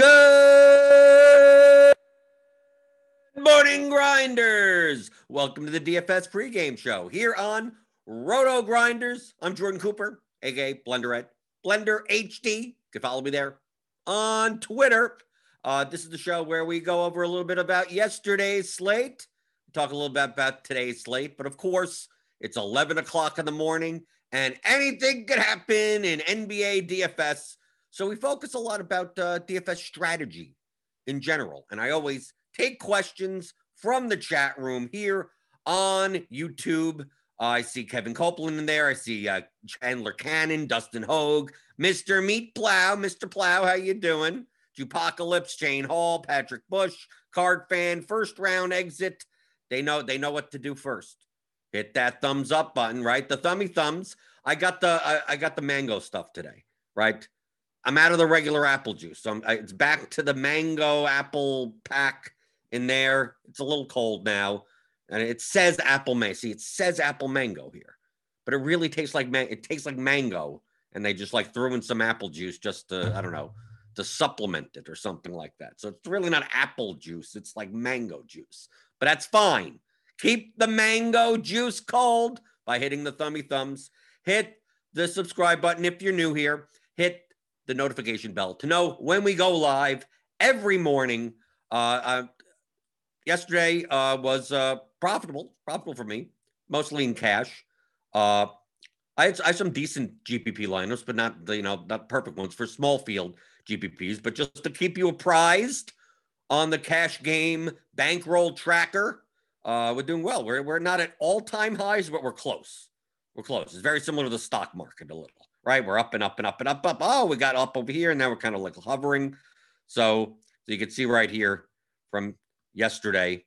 Good morning, grinders. Welcome to the DFS pregame show here on RotoGrinders. I'm Jordan Cooper, aka Blenderette, Blender HD. You can follow me there on Twitter. Uh, this is the show where we go over a little bit about yesterday's slate, talk a little bit about today's slate, but of course, it's 11 o'clock in the morning and anything could happen in NBA DFS. So we focus a lot about uh, DFS strategy in general. And I always take questions from the chat room here on YouTube. Uh, I see Kevin Copeland in there. I see uh, Chandler Cannon, Dustin Hogue, Mr. Meat Plow, Mr. Plow. How you doing? Apocalypse, Jane Hall, Patrick Bush, Card Fan, first round exit. They know they know what to do first. Hit that thumbs up button, right? The thummy thumbs. I got the I, I got the mango stuff today, right? I'm out of the regular apple juice. So I'm, it's back to the mango apple pack in there. It's a little cold now. And it says apple mango. See, it says apple mango here, but it really tastes like man- it tastes like mango. And they just like threw in some apple juice just to, I don't know, to supplement it or something like that. So it's really not apple juice. It's like mango juice, but that's fine. Keep the mango juice cold by hitting the thummy thumbs. Hit the subscribe button if you're new here. Hit the notification bell to know when we go live every morning. Uh, uh, yesterday uh, was uh, profitable, profitable for me, mostly in cash. I had, I had some decent GPP lineups, but not you know not perfect ones for small field GPPs. But just to keep you apprised on the cash game bankroll tracker, uh, we're doing well. We're we're not at all time highs, but we're close. We're close. It's very similar to the stock market a little right? We're up and up and up and up, up. Oh, we got up over here, and now we're kind of like hovering. So, so you can see right here from yesterday,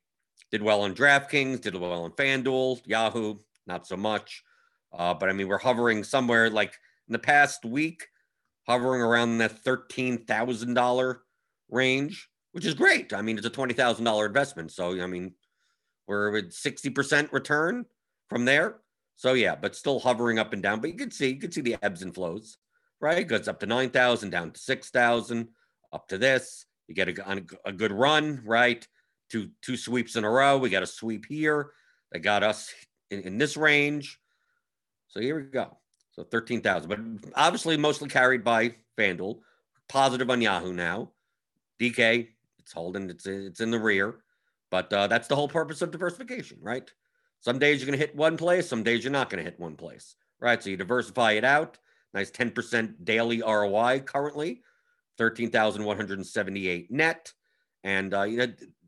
did well on DraftKings, did well on FanDuel, Yahoo, not so much. Uh, but I mean, we're hovering somewhere like in the past week, hovering around that thirteen thousand dollar range, which is great. I mean, it's a twenty thousand dollar investment, so I mean, we're at sixty percent return from there. So yeah, but still hovering up and down. But you can see, you can see the ebbs and flows, right? Goes up to 9,000, down to 6,000, up to this. You get a, a good run, right? Two, two sweeps in a row. We got a sweep here. They got us in, in this range. So here we go. So 13,000, but obviously mostly carried by FanDuel. Positive on Yahoo now. DK, it's holding, it's, it's in the rear. But uh, that's the whole purpose of diversification, right? Some days you're going to hit one place, some days you're not going to hit one place, right? So you diversify it out. Nice 10% daily ROI currently, 13,178 net. And, uh, you know,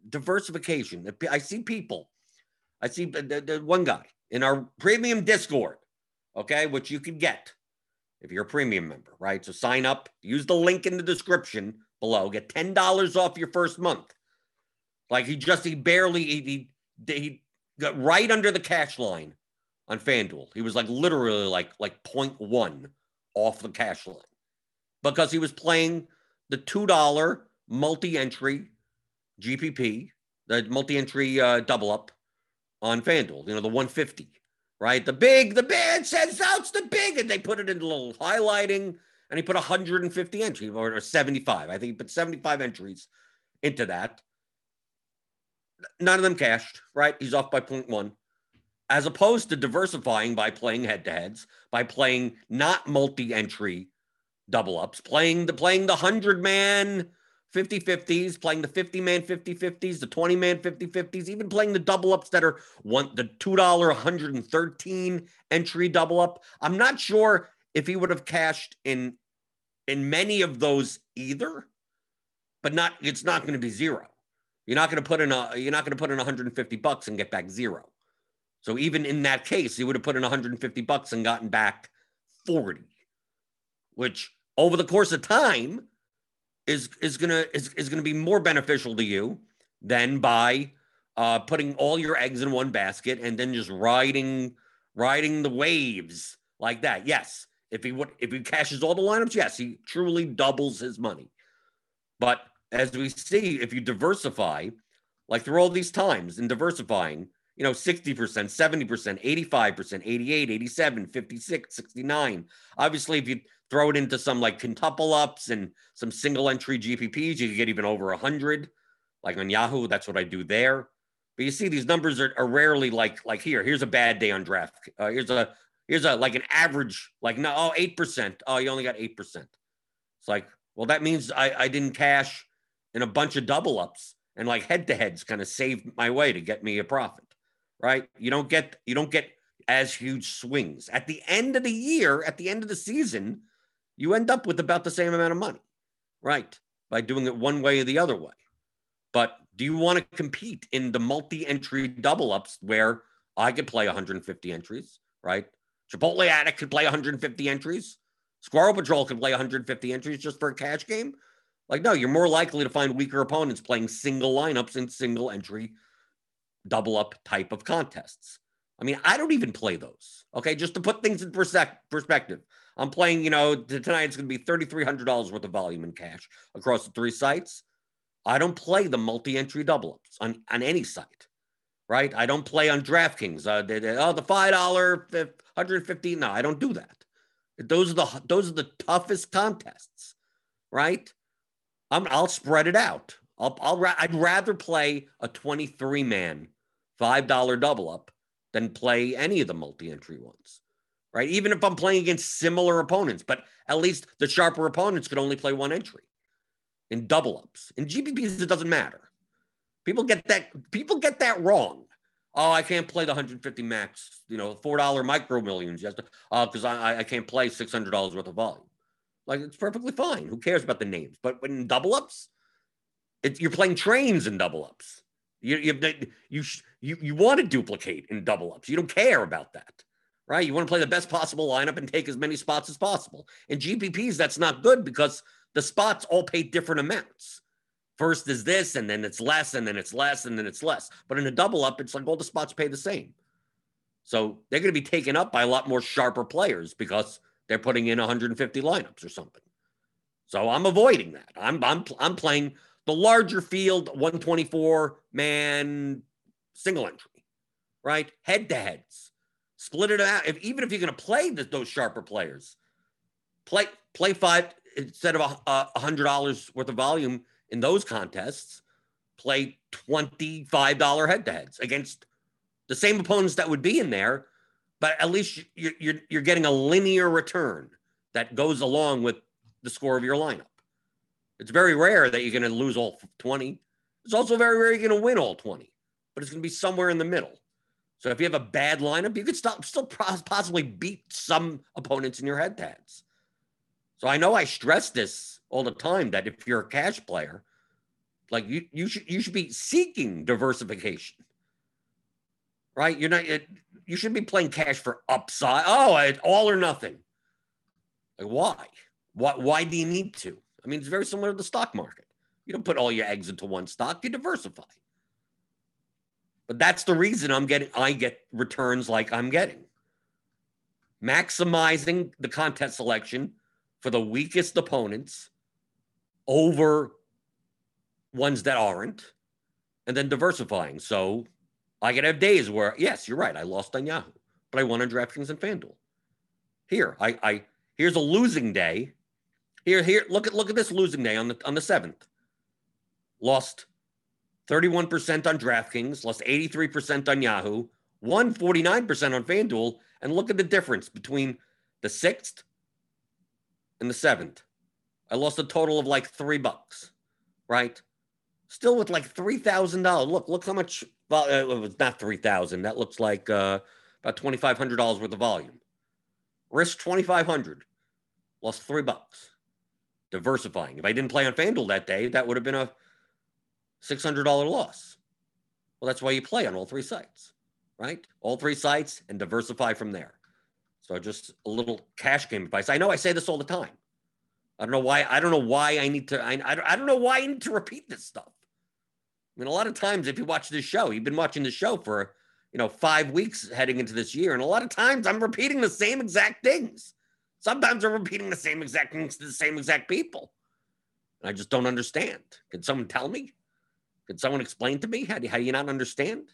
diversification. I see people, I see the, the one guy in our premium Discord, okay, which you can get if you're a premium member, right? So sign up, use the link in the description below, get $10 off your first month. Like he just, he barely, he, he, he got right under the cash line on FanDuel. He was like literally like like 0.1 off the cash line because he was playing the $2 multi-entry GPP, the multi-entry uh, double up on FanDuel, you know, the 150, right? The big, the big says that's the big, and they put it in a little highlighting, and he put 150 entries or, or 75. I think he put 75 entries into that none of them cashed, right? He's off by one. As opposed to diversifying by playing head to heads, by playing not multi entry double ups, playing the playing the 100 man 50 50s, playing the 50 man 50 50s, the 20 man 50 50s, even playing the double ups that are one the $2 113 entry double up. I'm not sure if he would have cashed in in many of those either, but not it's not going to be zero. You're not going to put in a you're not going to put in 150 bucks and get back zero. So even in that case, you would have put in 150 bucks and gotten back 40, which over the course of time is is gonna is, is gonna be more beneficial to you than by uh, putting all your eggs in one basket and then just riding riding the waves like that. Yes, if he would if he cashes all the lineups, yes, he truly doubles his money. But as we see, if you diversify, like through all these times in diversifying, you know, 60%, 70%, 85%, 88, 87, 56, 69. Obviously, if you throw it into some like quintuple ups and some single entry GPPs, you can get even over 100. Like on Yahoo, that's what I do there. But you see, these numbers are, are rarely like like here. Here's a bad day on draft. Uh, here's a here's a like an average like no oh eight percent. Oh, you only got eight percent. It's like well that means I I didn't cash in a bunch of double ups and like head to heads kind of saved my way to get me a profit, right? You don't get you don't get as huge swings at the end of the year. At the end of the season, you end up with about the same amount of money, right? By doing it one way or the other way. But do you want to compete in the multi-entry double ups where I could play 150 entries, right? Chipotle Addict could play 150 entries. Squirrel Patrol could play 150 entries just for a cash game. Like, no, you're more likely to find weaker opponents playing single lineups in single entry double up type of contests. I mean, I don't even play those. Okay, just to put things in perspective, I'm playing. You know, tonight it's going to be thirty three hundred dollars worth of volume in cash across the three sites. I don't play the multi-entry double ups on, on any site, right? I don't play on DraftKings. Uh, they, they, oh, the five dollar, hundred fifty. No, I don't do that. Those are the those are the toughest contests, right? I'm, I'll spread it out. I'll, I'll I'd rather play a 23 man five dollar double up than play any of the multi-entry ones, right? Even if I'm playing against similar opponents, but at least the sharper opponents could only play one entry in double ups. In GPPs, it doesn't matter. People get that. People get that wrong. Oh, I can't play the 150 max. You know, four dollar micro millions. Yes, because uh, I I can't play six hundred dollars worth of volume. Like it's perfectly fine. Who cares about the names? But when double ups, it, you're playing trains in double ups. You you you you, you want to duplicate in double ups. You don't care about that, right? You want to play the best possible lineup and take as many spots as possible. In GPPs, that's not good because the spots all pay different amounts. First is this, and then it's less, and then it's less, and then it's less. But in a double up, it's like all the spots pay the same. So they're going to be taken up by a lot more sharper players because they're putting in 150 lineups or something. So I'm avoiding that. I'm I'm I'm playing the larger field 124 man single entry, right? Head to heads. Split it out. If even if you're going to play the, those sharper players, play play five instead of a hundred dollars worth of volume in those contests, play twenty five dollar head to heads against the same opponents that would be in there, but at least you're, you're you're getting a linear return that goes along with the score of your lineup. It's very rare that you're going to lose all 20. It's also very rare you're going to win all 20, but it's going to be somewhere in the middle. So if you have a bad lineup, you could stop, still possibly beat some opponents in your head. So I know I stress this all the time that if you're a cash player, like you you should you should be seeking diversification. Right? You're not you should be playing cash for upside. Oh, all or nothing. Like why? Why why do you need to? I mean, it's very similar to the stock market. You don't put all your eggs into one stock, you diversify. But that's the reason I'm getting I get returns like I'm getting. Maximizing the contest selection for the weakest opponents over ones that aren't, and then diversifying. So I could have days where, yes, you're right, I lost on Yahoo, but I won on DraftKings and FanDuel. Here, I, I here's a losing day. Here, here, look at look at this losing day on the on the seventh. Lost 31% on DraftKings, lost 83% on Yahoo, won 49% on FanDuel, and look at the difference between the sixth and the seventh. I lost a total of like three bucks, right? Still with like three thousand dollars. Look, look how much. Well, uh, it was not three thousand. That looks like uh, about twenty five hundred dollars worth of volume. Risk twenty five hundred. Lost three bucks. Diversifying. If I didn't play on FanDuel that day, that would have been a six hundred dollar loss. Well, that's why you play on all three sites, right? All three sites and diversify from there. So just a little cash game advice. I know I say this all the time. I don't know why. I don't know why I need to. I, I, don't know why I need to repeat this stuff. I mean, a lot of times, if you watch this show, you've been watching the show for you know five weeks heading into this year, and a lot of times I'm repeating the same exact things. Sometimes I'm repeating the same exact things to the same exact people. And I just don't understand. Can someone tell me? Can someone explain to me how do, how do you not understand?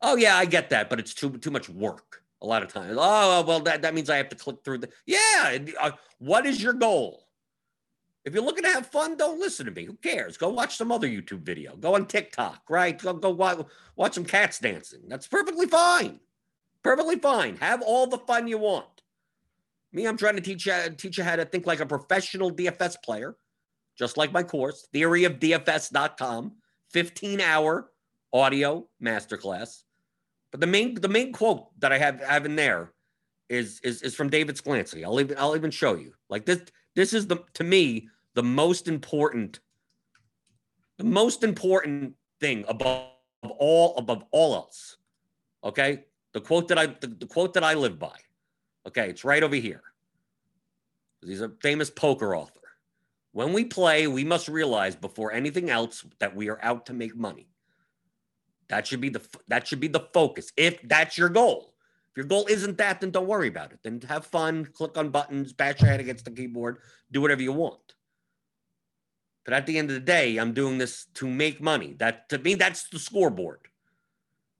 Oh yeah, I get that, but it's too too much work a lot of times. Oh well, that that means I have to click through the. Yeah, uh, what is your goal? If you're looking to have fun, don't listen to me. Who cares? Go watch some other YouTube video. Go on TikTok, right? Go go watch, watch some cats dancing. That's perfectly fine. Perfectly fine. Have all the fun you want. Me, I'm trying to teach you teach you how to think like a professional DFS player, just like my course, theoryofdfs.com, 15 hour audio masterclass. But the main the main quote that I have have in there is is is from David Sklansky. I'll even I'll even show you. Like this this is the to me the most important the most important thing above all above all else. Okay? The quote that I the, the quote that I live by. Okay, it's right over here. He's a famous poker author. When we play, we must realize before anything else that we are out to make money. That should be the that should be the focus. If that's your goal. If your goal isn't that, then don't worry about it. Then have fun, click on buttons, bash your head against the keyboard, do whatever you want. But at the end of the day, I'm doing this to make money. That to me, that's the scoreboard.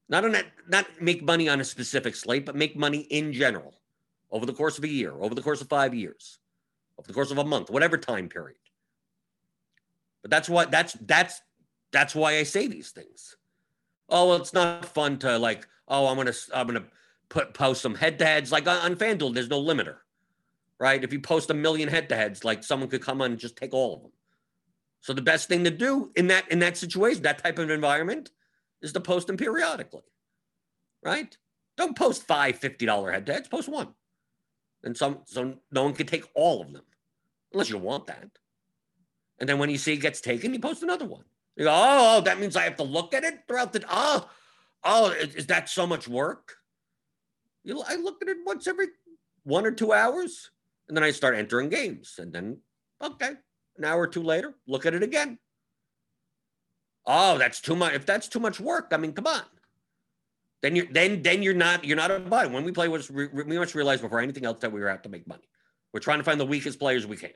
Not on that, not make money on a specific slate, but make money in general over the course of a year, over the course of five years, over the course of a month, whatever time period. But that's what that's that's that's why I say these things. Oh, well, it's not fun to like, oh, I'm gonna I'm gonna put post some head to heads. Like on, FanDuel, there's no limiter, right? If you post a million head to heads, like someone could come on and just take all of them. So the best thing to do in that in that situation, that type of environment, is to post them periodically, right? Don't post five $50 head to heads, post one. And some so no one can take all of them unless you want that. And then when you see it gets taken, you post another one. You go, oh, oh that means I have to look at it throughout the oh, oh, is, is that so much work? You, I look at it once every one or two hours, and then I start entering games. And then, okay, an hour or two later, look at it again. Oh, that's too much. If that's too much work, I mean, come on. Then you're then then you're not you're not a buy. When we play, we must realize before anything else that we were out to make money. We're trying to find the weakest players we can,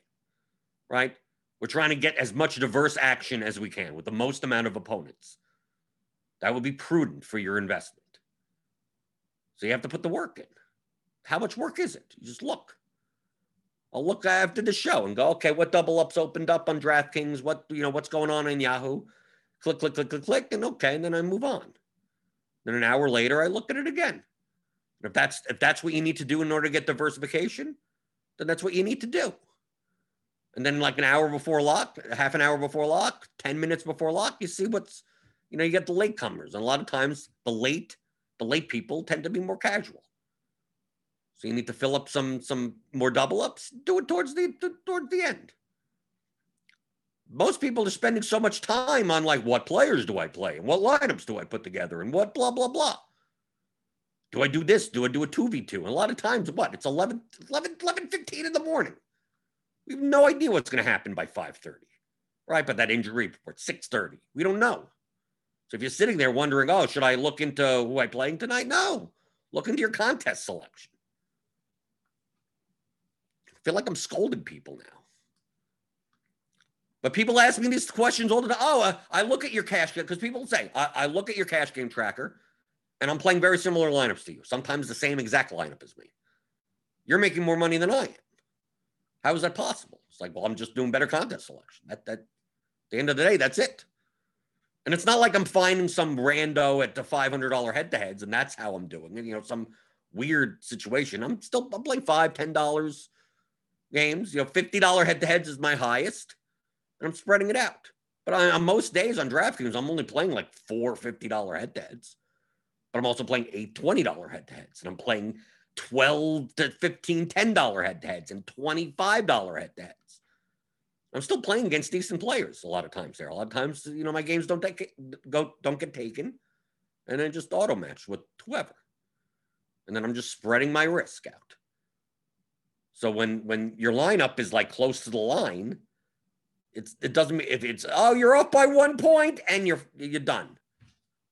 right? We're trying to get as much diverse action as we can with the most amount of opponents. That would be prudent for your investment. So you have to put the work in. How much work is it? You just look. I'll look after the show and go, okay, what double ups opened up on DraftKings? What you know, what's going on in Yahoo? Click, click, click, click, click, and okay, and then I move on. Then an hour later, I look at it again. if that's if that's what you need to do in order to get diversification, then that's what you need to do. And then like an hour before lock, half an hour before lock, 10 minutes before lock, you see what's, you know, you get the late comers. And a lot of times the late the late people tend to be more casual. So you need to fill up some some more double ups. Do it towards the towards the end. Most people are spending so much time on like what players do I play and what lineups do I put together and what blah blah blah. Do I do this? Do I do a 2v2? And a lot of times, what? It's 11, 11, 11 15 in the morning. We have no idea what's going to happen by 5:30. Right? But that injury report, 6:30. We don't know. So if you're sitting there wondering, oh, should I look into who I'm playing tonight? No, look into your contest selection. Feel like I'm scolding people now. But people ask me these questions all the time. Oh, uh, I look at your cash game because people say I, I, look at your cash game tracker, and I'm playing very similar lineups to you. Sometimes the same exact lineup as me. You're making more money than I am. How is that possible? It's like, well, I'm just doing better contest selection. That that, at the end of the day, that's it. And it's not like I'm finding some rando at the $500 head to heads and that's how I'm doing it. You know, some weird situation. I'm still I'm playing five, ten dollars games. You know, fifty dollar head to heads is my highest, and I'm spreading it out. But on, on most days on DraftKings, I'm only playing like four four fifty dollar head to heads. But I'm also playing eight twenty dollar head to heads, and I'm playing twelve to 15 ten dollar head to heads and twenty five dollar head to heads. I'm still playing against decent players a lot of times there. A lot of times, you know, my games don't take go don't get taken, and then just auto match with whoever, and then I'm just spreading my risk out. So when when your lineup is like close to the line, it's it doesn't mean if it's oh you're up by one point and you're you're done.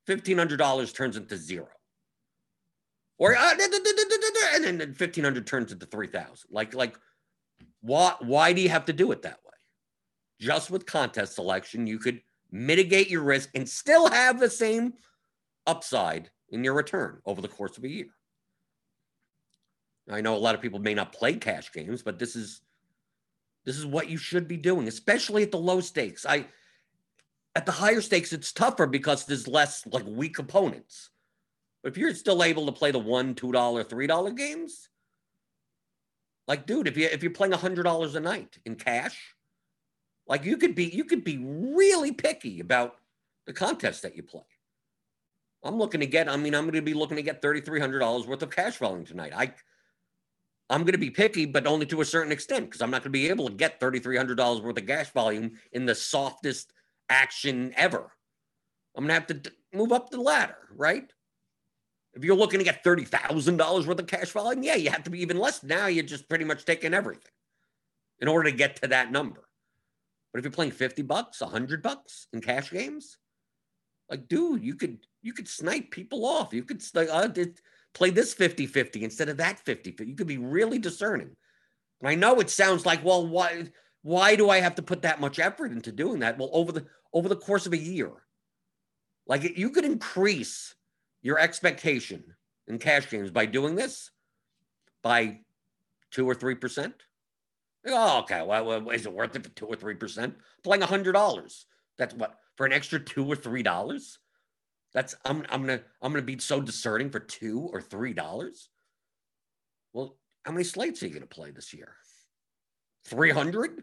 Fifteen hundred dollars turns into zero, or uh, and then fifteen hundred turns into three thousand. Like like why why do you have to do it that way? just with contest selection, you could mitigate your risk and still have the same upside in your return over the course of a year. I know a lot of people may not play cash games, but this is this is what you should be doing, especially at the low stakes. I at the higher stakes, it's tougher because there's less like weak opponents. But if you're still able to play the one, two dollar, three dollar games, like dude, if you if you're playing a hundred dollars a night in cash, like you could be you could be really picky about the contest that you play. I'm looking to get. I mean, I'm going to be looking to get thirty three hundred dollars worth of cash volume tonight. I I'm going to be picky, but only to a certain extent because I'm not going to be able to get $3,300 worth of cash volume in the softest action ever. I'm going to have to move up the ladder, right? If you're looking to get $30,000 worth of cash volume, yeah, you have to be even less. Now you're just pretty much taking everything in order to get to that number. But if you're playing 50 bucks, 100 bucks in cash games, like, dude, you could you could snipe people off. You could like, uh, play this 50 50 instead of that 50 You could be really discerning. And I know it sounds like, well, why why do I have to put that much effort into doing that? Well, over the over the course of a year, like you could increase your expectation in cash games by doing this by two or three percent. Oh, okay. Well, is it worth it for two or three percent? Playing a hundred dollars. That's what for an extra two or three dollars. That's I'm I'm gonna I'm gonna be so discerning for two or three dollars. Well, how many slates are you gonna play this year? 300?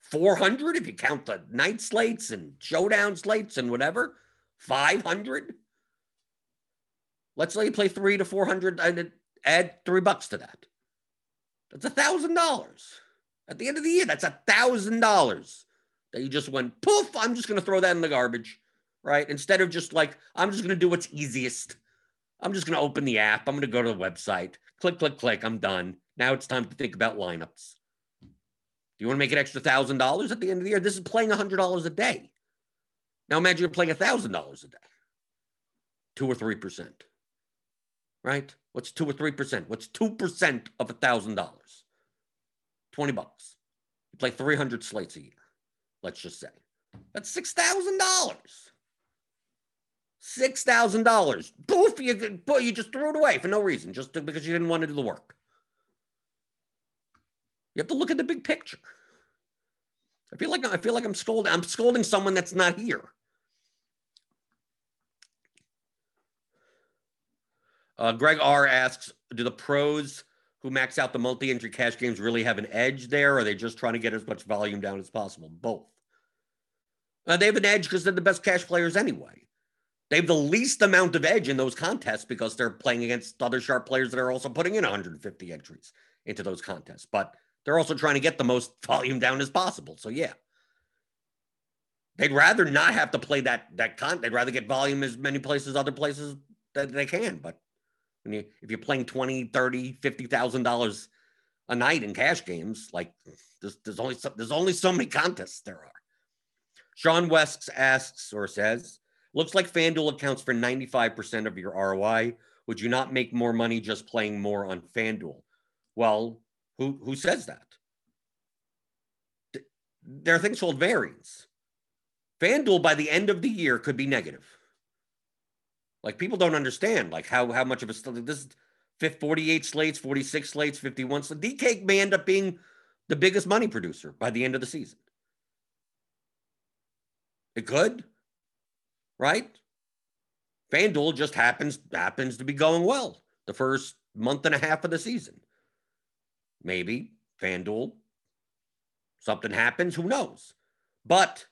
400 if you count the night slates and showdown slates and whatever? 500? Let's say you play three to 400 and add three bucks to that. That's a thousand dollars. At the end of the year, that's a thousand dollars that you just went poof. I'm just going to throw that in the garbage right? Instead of just like, I'm just going to do what's easiest. I'm just going to open the app. I'm going to go to the website, click, click, click. I'm done. Now it's time to think about lineups. Do you want to make an extra thousand dollars at the end of the year? This is playing a hundred dollars a day. Now imagine you're playing a thousand dollars a day, two or three percent, right? What's two or three percent? What's two percent of a thousand dollars? Twenty bucks. You play three hundred slates a year. Let's just say that's six thousand dollars. Six thousand dollars. Poof! You you just threw it away for no reason, just because you didn't want to do the work. You have to look at the big picture. I feel like I feel like I'm scolding. I'm scolding someone that's not here. Uh, Greg R asks, "Do the pros who max out the multi-entry cash games really have an edge there, or are they just trying to get as much volume down as possible?" Both. Uh, they have an edge because they're the best cash players anyway. They have the least amount of edge in those contests because they're playing against other sharp players that are also putting in 150 entries into those contests. But they're also trying to get the most volume down as possible. So yeah. They'd rather not have to play that that con. They'd rather get volume as many places, other places that they can. But when you if you're playing 20, 30, 50,000 dollars a night in cash games, like there's, there's only so, there's only so many contests there are. Sean West asks or says, Looks like FanDuel accounts for 95% of your ROI. Would you not make more money just playing more on FanDuel? Well, who who says that? There are things called variance. FanDuel by the end of the year could be negative. Like people don't understand like how how much of a this fifth 48 slates, 46 slates, 51 slates. DK may end up being the biggest money producer by the end of the season. It could right? FanDuel just happens happens to be going well the first month and a half of the season. Maybe FanDuel, something happens, who knows? But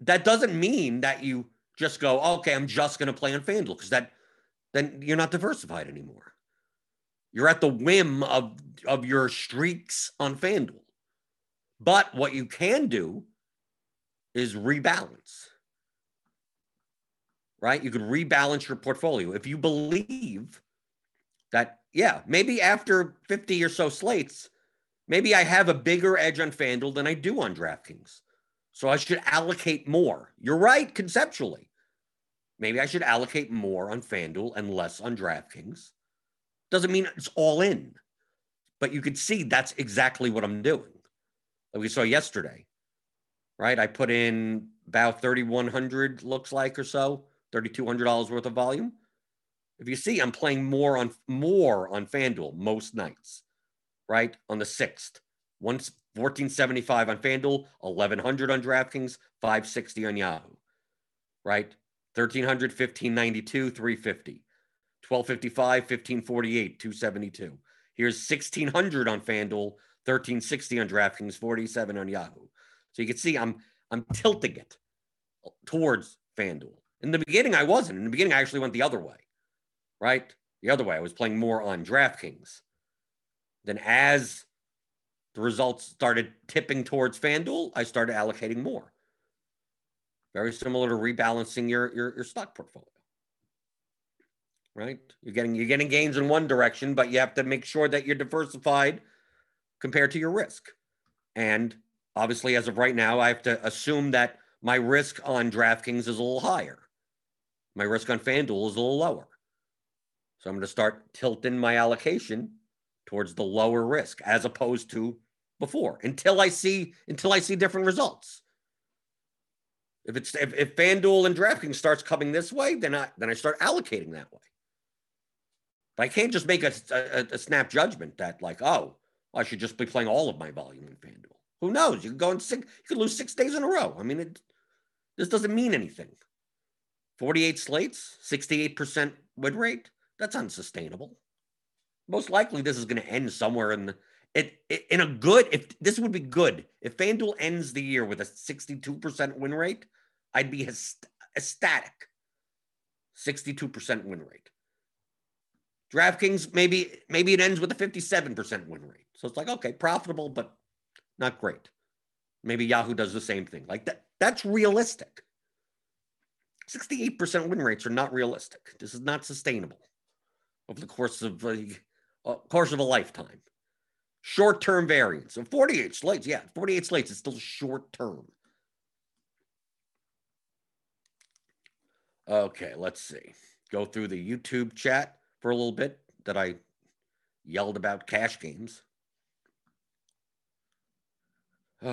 that doesn't mean that you just go, okay, I'm just going to play on FanDuel because that then you're not diversified anymore. You're at the whim of of your streaks on FanDuel. But what you can do is rebalance right? You could rebalance your portfolio. If you believe that, yeah, maybe after 50 or so slates, maybe I have a bigger edge on FanDuel than I do on DraftKings. So I should allocate more. You're right, conceptually. Maybe I should allocate more on FanDuel and less on DraftKings. Doesn't mean it's all in, but you could see that's exactly what I'm doing. Like we saw yesterday, right? I put in about 3,100, looks like, or so $3,200 worth of volume. if you see, I'm playing more on more on FanDuel most nights, right? On the sixth, once 1475 on FanDuel, 1100 on DraftKings, 560 on Yahoo, right? 1300, 1592, 350, 1255, 1548, 272. Here's 1600 on FanDuel, 1360 on DraftKings, 47 on Yahoo. So you can see I'm I'm tilting it towards FanDuel. In the beginning, I wasn't. In the beginning, I actually went the other way, right? The other way. I was playing more on DraftKings. Then as the results started tipping towards FanDuel, I started allocating more. Very similar to rebalancing your, your, your stock portfolio. Right? You're getting you're getting gains in one direction, but you have to make sure that you're diversified compared to your risk. And obviously, as of right now, I have to assume that my risk on DraftKings is a little higher. My risk on FanDuel is a little lower. So I'm going to start tilting my allocation towards the lower risk as opposed to before until I see until I see different results. If it's if, if FanDuel and DraftKings starts coming this way, then I then I start allocating that way. But I can't just make a, a, a snap judgment that like, oh, I should just be playing all of my volume in FanDuel. Who knows? You could go in six, you could lose six days in a row. I mean, it this doesn't mean anything. 48 slates, 68% win rate. That's unsustainable. Most likely, this is going to end somewhere in the it, it, in a good if this would be good if FanDuel ends the year with a 62% win rate, I'd be ecstatic. 62% win rate. DraftKings maybe maybe it ends with a 57% win rate. So it's like okay, profitable but not great. Maybe Yahoo does the same thing. Like that that's realistic. 68% win rates are not realistic. This is not sustainable over the course of a, course of a lifetime. Short term variance. So 48 slates, yeah, 48 slates is still short term. Okay, let's see. Go through the YouTube chat for a little bit that I yelled about cash games.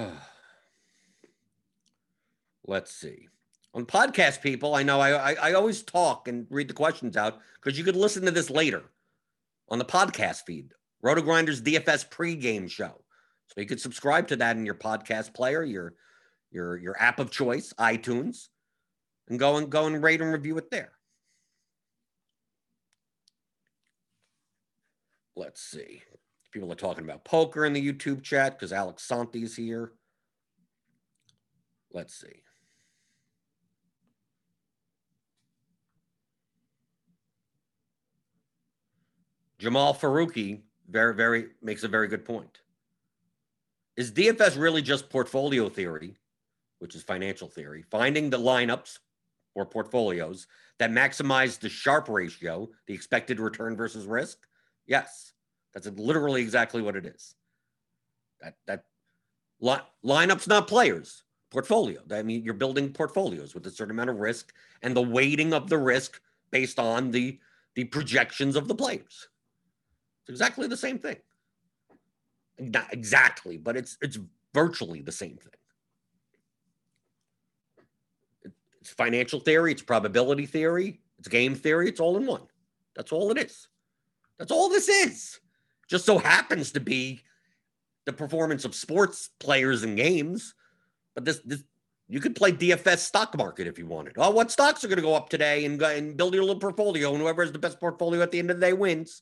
let's see. On podcast people, I know I, I, I always talk and read the questions out because you could listen to this later on the podcast feed. RotoGrinders DFS pregame show. So you could subscribe to that in your podcast player, your your your app of choice, iTunes, and go and go and rate and review it there. Let's see. People are talking about poker in the YouTube chat because Alex Santi's here. Let's see. Jamal Faruqi very, very makes a very good point. Is DFS really just portfolio theory, which is financial theory, finding the lineups or portfolios that maximize the Sharpe ratio, the expected return versus risk? Yes, that's literally exactly what it is. That that li- lineups, not players, portfolio. I mean, you're building portfolios with a certain amount of risk and the weighting of the risk based on the the projections of the players. It's exactly the same thing. Not exactly, but it's it's virtually the same thing. It's financial theory, it's probability theory, it's game theory, it's all in one. That's all it is. That's all this is. Just so happens to be the performance of sports players and games. But this, this you could play DFS stock market if you wanted. Oh, what stocks are going to go up today and, and build your little portfolio, and whoever has the best portfolio at the end of the day wins.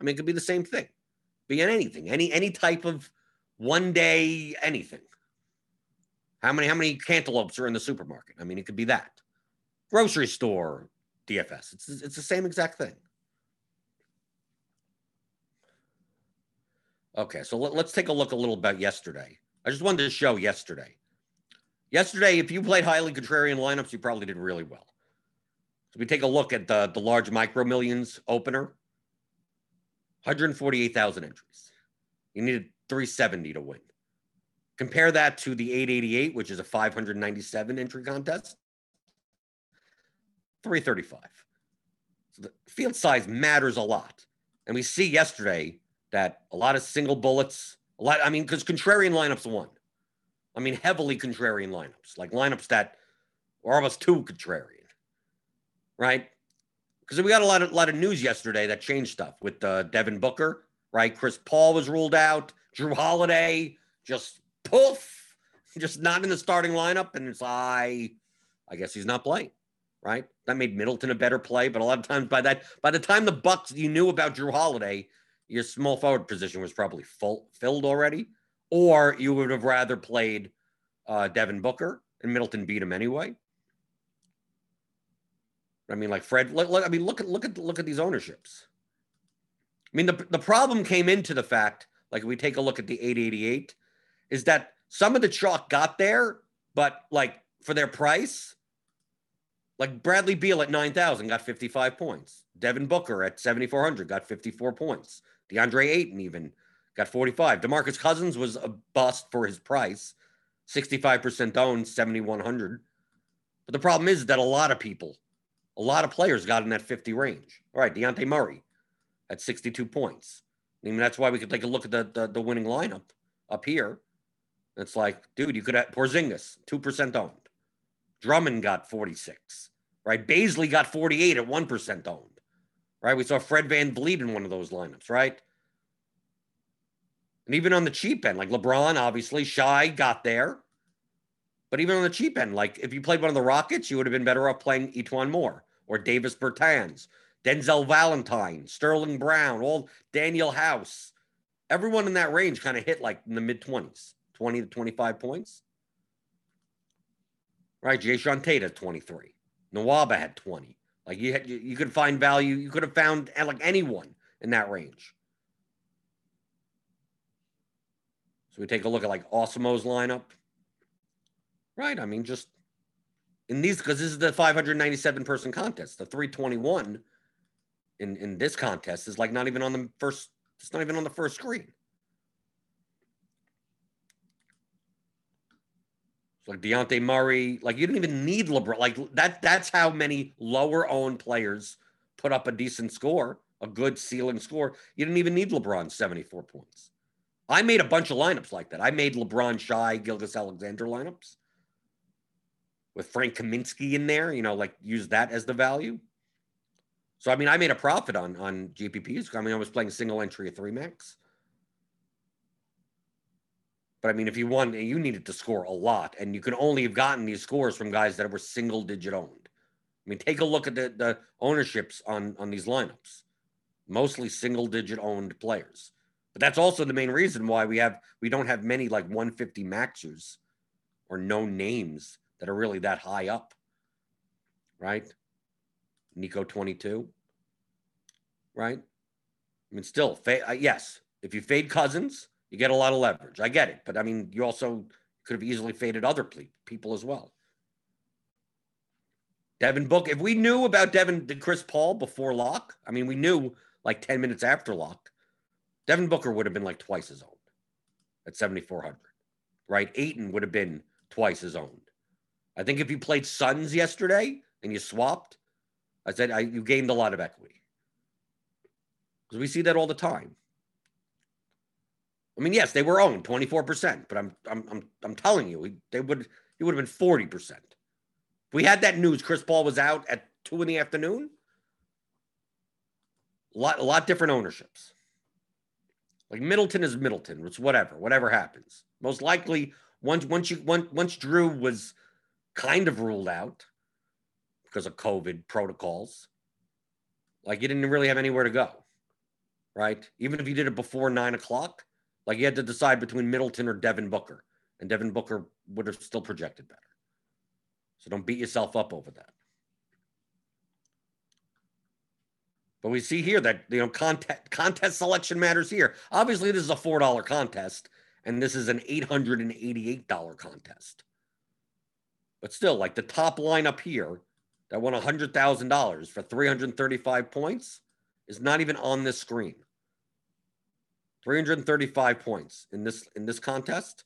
I mean, it could be the same thing. Be in anything, any any type of one day anything. How many how many cantaloupes are in the supermarket? I mean, it could be that. Grocery store DFS. It's it's the same exact thing. Okay, so let, us take a look a little about yesterday. I just wanted to show yesterday. Yesterday, if you played highly contrarian lineups, you probably did really well. So we take a look at the the large micro millions opener. 148,000 entries. You needed 370 to win. Compare that to the 888, which is a 597 entry contest. 335. So the field size matters a lot. And we see yesterday that a lot of single bullets, a lot, I mean, because contrarian lineups won. I mean, heavily contrarian lineups, like lineups that are almost too contrarian, right? Because we got a lot of lot of news yesterday that changed stuff with uh, Devin Booker, right? Chris Paul was ruled out. Jrue Holiday just poof, just not in the starting lineup, and it's I, I guess he's not playing, right? That made Middleton a better play, but a lot of times by that by the time the Bucks you knew about Jrue Holiday, your small forward position was probably full filled already, or you would have rather played uh, Devin Booker and Middleton beat him anyway. I mean, like Fred. Look, look, I mean, look at look at look at these ownerships. I mean, the the problem came into the fact, like we take a look at the 888, is that some of the chalk got there, but like for their price, like Bradley Beal at 9,000 got 55 points. Devin Booker at 7,400 got 54 points. DeAndre Ayton even got 45. DeMarcus Cousins was a bust for his price, 65% owned, 7,100. But the problem is that a lot of people a lot of players got in that 50 range. All right, Dejounte Murray at 62 points. I mean, that's why we could take a look at the, the, the winning lineup up here. It's like, dude, you could have Porzingis, 2% owned. Drummond got 46, right? Bazley got 48 at 1% owned, right? We saw Fred VanVleet in one of those lineups, right? And even on the cheap end, like LeBron, obviously, Shai got there. But even on the cheap end, like if you played one of the Rockets, you would have been better off playing E'Twaun Moore or Davis Bertans, Denzel Valentine, Sterling Brown, all Danuel House. Everyone in that range kind of hit like in the mid 20s, 20 to 25 points. Right. Jae'Sean Tate had 23. Nwaba had 20. Like you had, you, you could find value. You could have found eh, like anyone in that range. So we take a look at like Osimo's lineup. Right. I mean, just in these because this is the 597 person contest. The 321 in in this contest is like not even on the first. It's not even on the first screen. It's like Dejounte Murray. Like you didn't even need LeBron. Like that. That's how many lower owned players put up a decent score, a good ceiling score. You didn't even need LeBron 74 points. I made a bunch of lineups like that. I made LeBron Shai Gilgeous-Alexander lineups with Frank Kaminsky in there, you know, like use that as the value. So I mean, I made a profit on on GPPs. I mean, I was playing single entry at three max. But I mean, if you won, you needed to score a lot, and you could only have gotten these scores from guys that were single digit owned. I mean, take a look at the, the ownerships on on these lineups, mostly single digit owned players. But that's also the main reason why we have we don't have many like 150 maxers or no names that are really that high up, right? Nico 22, right? I mean, still, fa- uh, yes, if you fade Cousins, you get a lot of leverage. I get it. But I mean, you also could have easily faded other people as well. Devin Book, if we knew about Devin did Chris Paul before lock, I mean, we knew like 10 minutes after lock, Devin Booker would have been like twice as owned at 7,400, right? Ayton would have been twice as owned. I think if you played Suns yesterday and you swapped, I said I, you gained a lot of equity because we see that all the time. I mean, yes, they were owned 24%, but I'm I'm I'm, I'm telling you, they would it would have been 40%. If we had that news, Chris Paul was out at two in the afternoon. A lot, a lot different ownerships. Like Middleton is Middleton. It's whatever, whatever happens. Most likely, once once you once once Jrue was kind of ruled out because of COVID protocols. Like you didn't really have anywhere to go, right? Even if you did it before nine o'clock, like you had to decide between Middleton or Devin Booker, and Devin Booker would have still projected better. So don't beat yourself up over that. But we see here that you know contest contest selection matters here. Obviously, this is a four dollar contest, and this is an eight hundred and eighty eight dollar contest. But still, like the top line up here that won $100,000 for 335 points is not even on this screen. 335 points in this in this contest.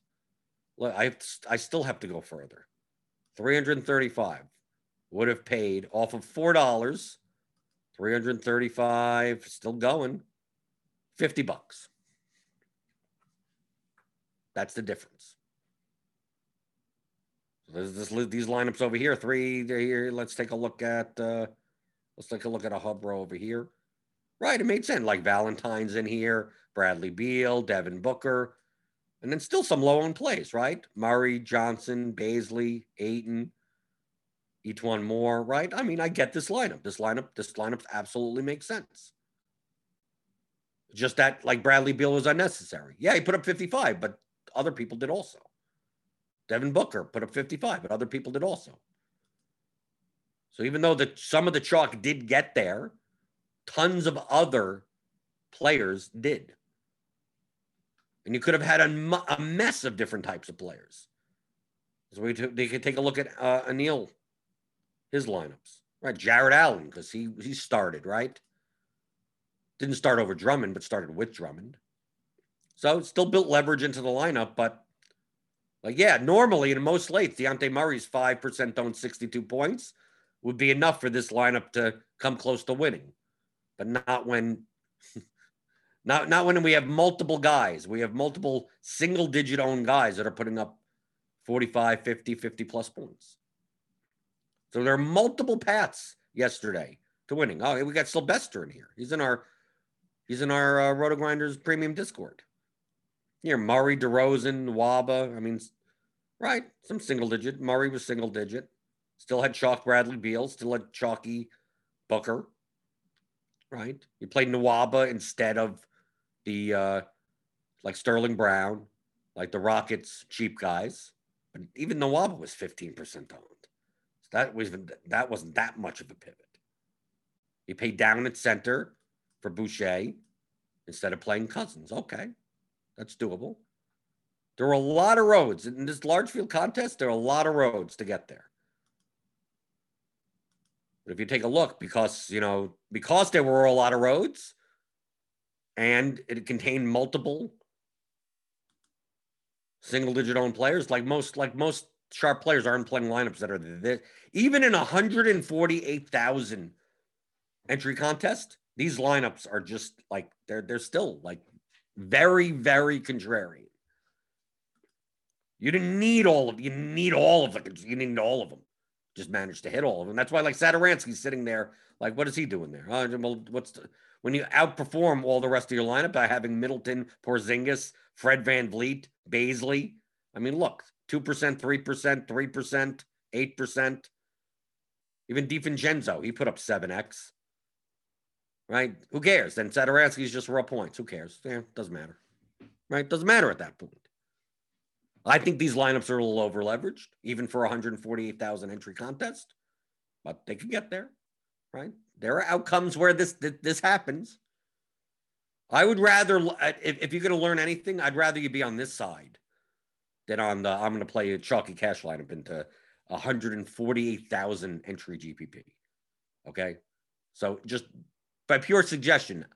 Look, I to, I still have to go further. 335 would have paid off of four dollars. 335 still going. 50 bucks. That's the difference. There's this, these lineups over here. Three here. Let's take a look at uh, Let's take a look at a hub row over here. Right, it made sense. Like Valentine's in here, Bradley Beal, Devin Booker, and then still some low owned plays, right? Murray, Johnson, Bazley, Ayton, each one more, right? I mean, I get this lineup. This lineup, this lineup absolutely makes sense. Just that, like Bradley Beal was unnecessary. Yeah, he put up 55, but other people did also. Devin Booker put up 55, but other people did also. So even though the some of the chalk did get there, tons of other players did. And you could have had a, a mess of different types of players. So we t- they could take a look at uh, Anil, his lineups, right? Jarrett Allen because he he started right. Didn't start over Drummond, but started with Drummond. So still built leverage into the lineup, but like yeah, normally in most slates, Dejounte Murray's five percent owned sixty-two points would be enough for this lineup to come close to winning, but not when. Not, not when we have multiple guys. We have multiple single digit owned guys that are putting up 45, 50, 50 plus points. So there are multiple paths yesterday to winning. Oh, we got Sylvester in here. He's in our he's in our uh, RotoGrinders premium Discord. Here, Murray, DeRozan, Nwaba. I mean, right? Some single digit. Murray was single digit. Still had Chalk Bradley Beal. Still had Chalky Booker. Right? You played Nwaba instead of the uh, like Sterling Brown, like the Rockets cheap guys. But even Nwaba was 15% owned. So that was that wasn't that much of a pivot. You paid down at center for Boucher instead of playing Cousins. Okay. That's doable. There are a lot of roads in this large field contest. There are a lot of roads to get there. But if you take a look, because you know, because there were a lot of roads, and it contained multiple single digit owned players, like most like most sharp players aren't playing lineups that are this. Even in a 148,000 entry contest, these lineups are just like they're they're still like very very contrarian. You didn't need all of you need all of the You need all of them. Just managed to hit all of them. That's why like Satoransky's sitting there. Like, what is he doing there? Oh, well, what's the, when you outperform all the rest of your lineup by having Middleton, Porzingis, Fred VanVleet, Bazley? I mean, look, 2%, 3%, 3%, 8%. Even DiVincenzo, he put up 7x. Right? Who cares? Then Satoransky's just raw points. Who cares? Yeah, doesn't matter. Right? Doesn't matter at that point. I think these lineups are a little over leveraged, even for a 148,000 entry contest, but they can get there, right? There are outcomes where this this happens. I would rather, uh, if, if you're going to learn anything, I'd rather you be on this side than on the. I'm going to play a chalky cash lineup into 148,000 entry GPP. Okay, so just by pure suggestion,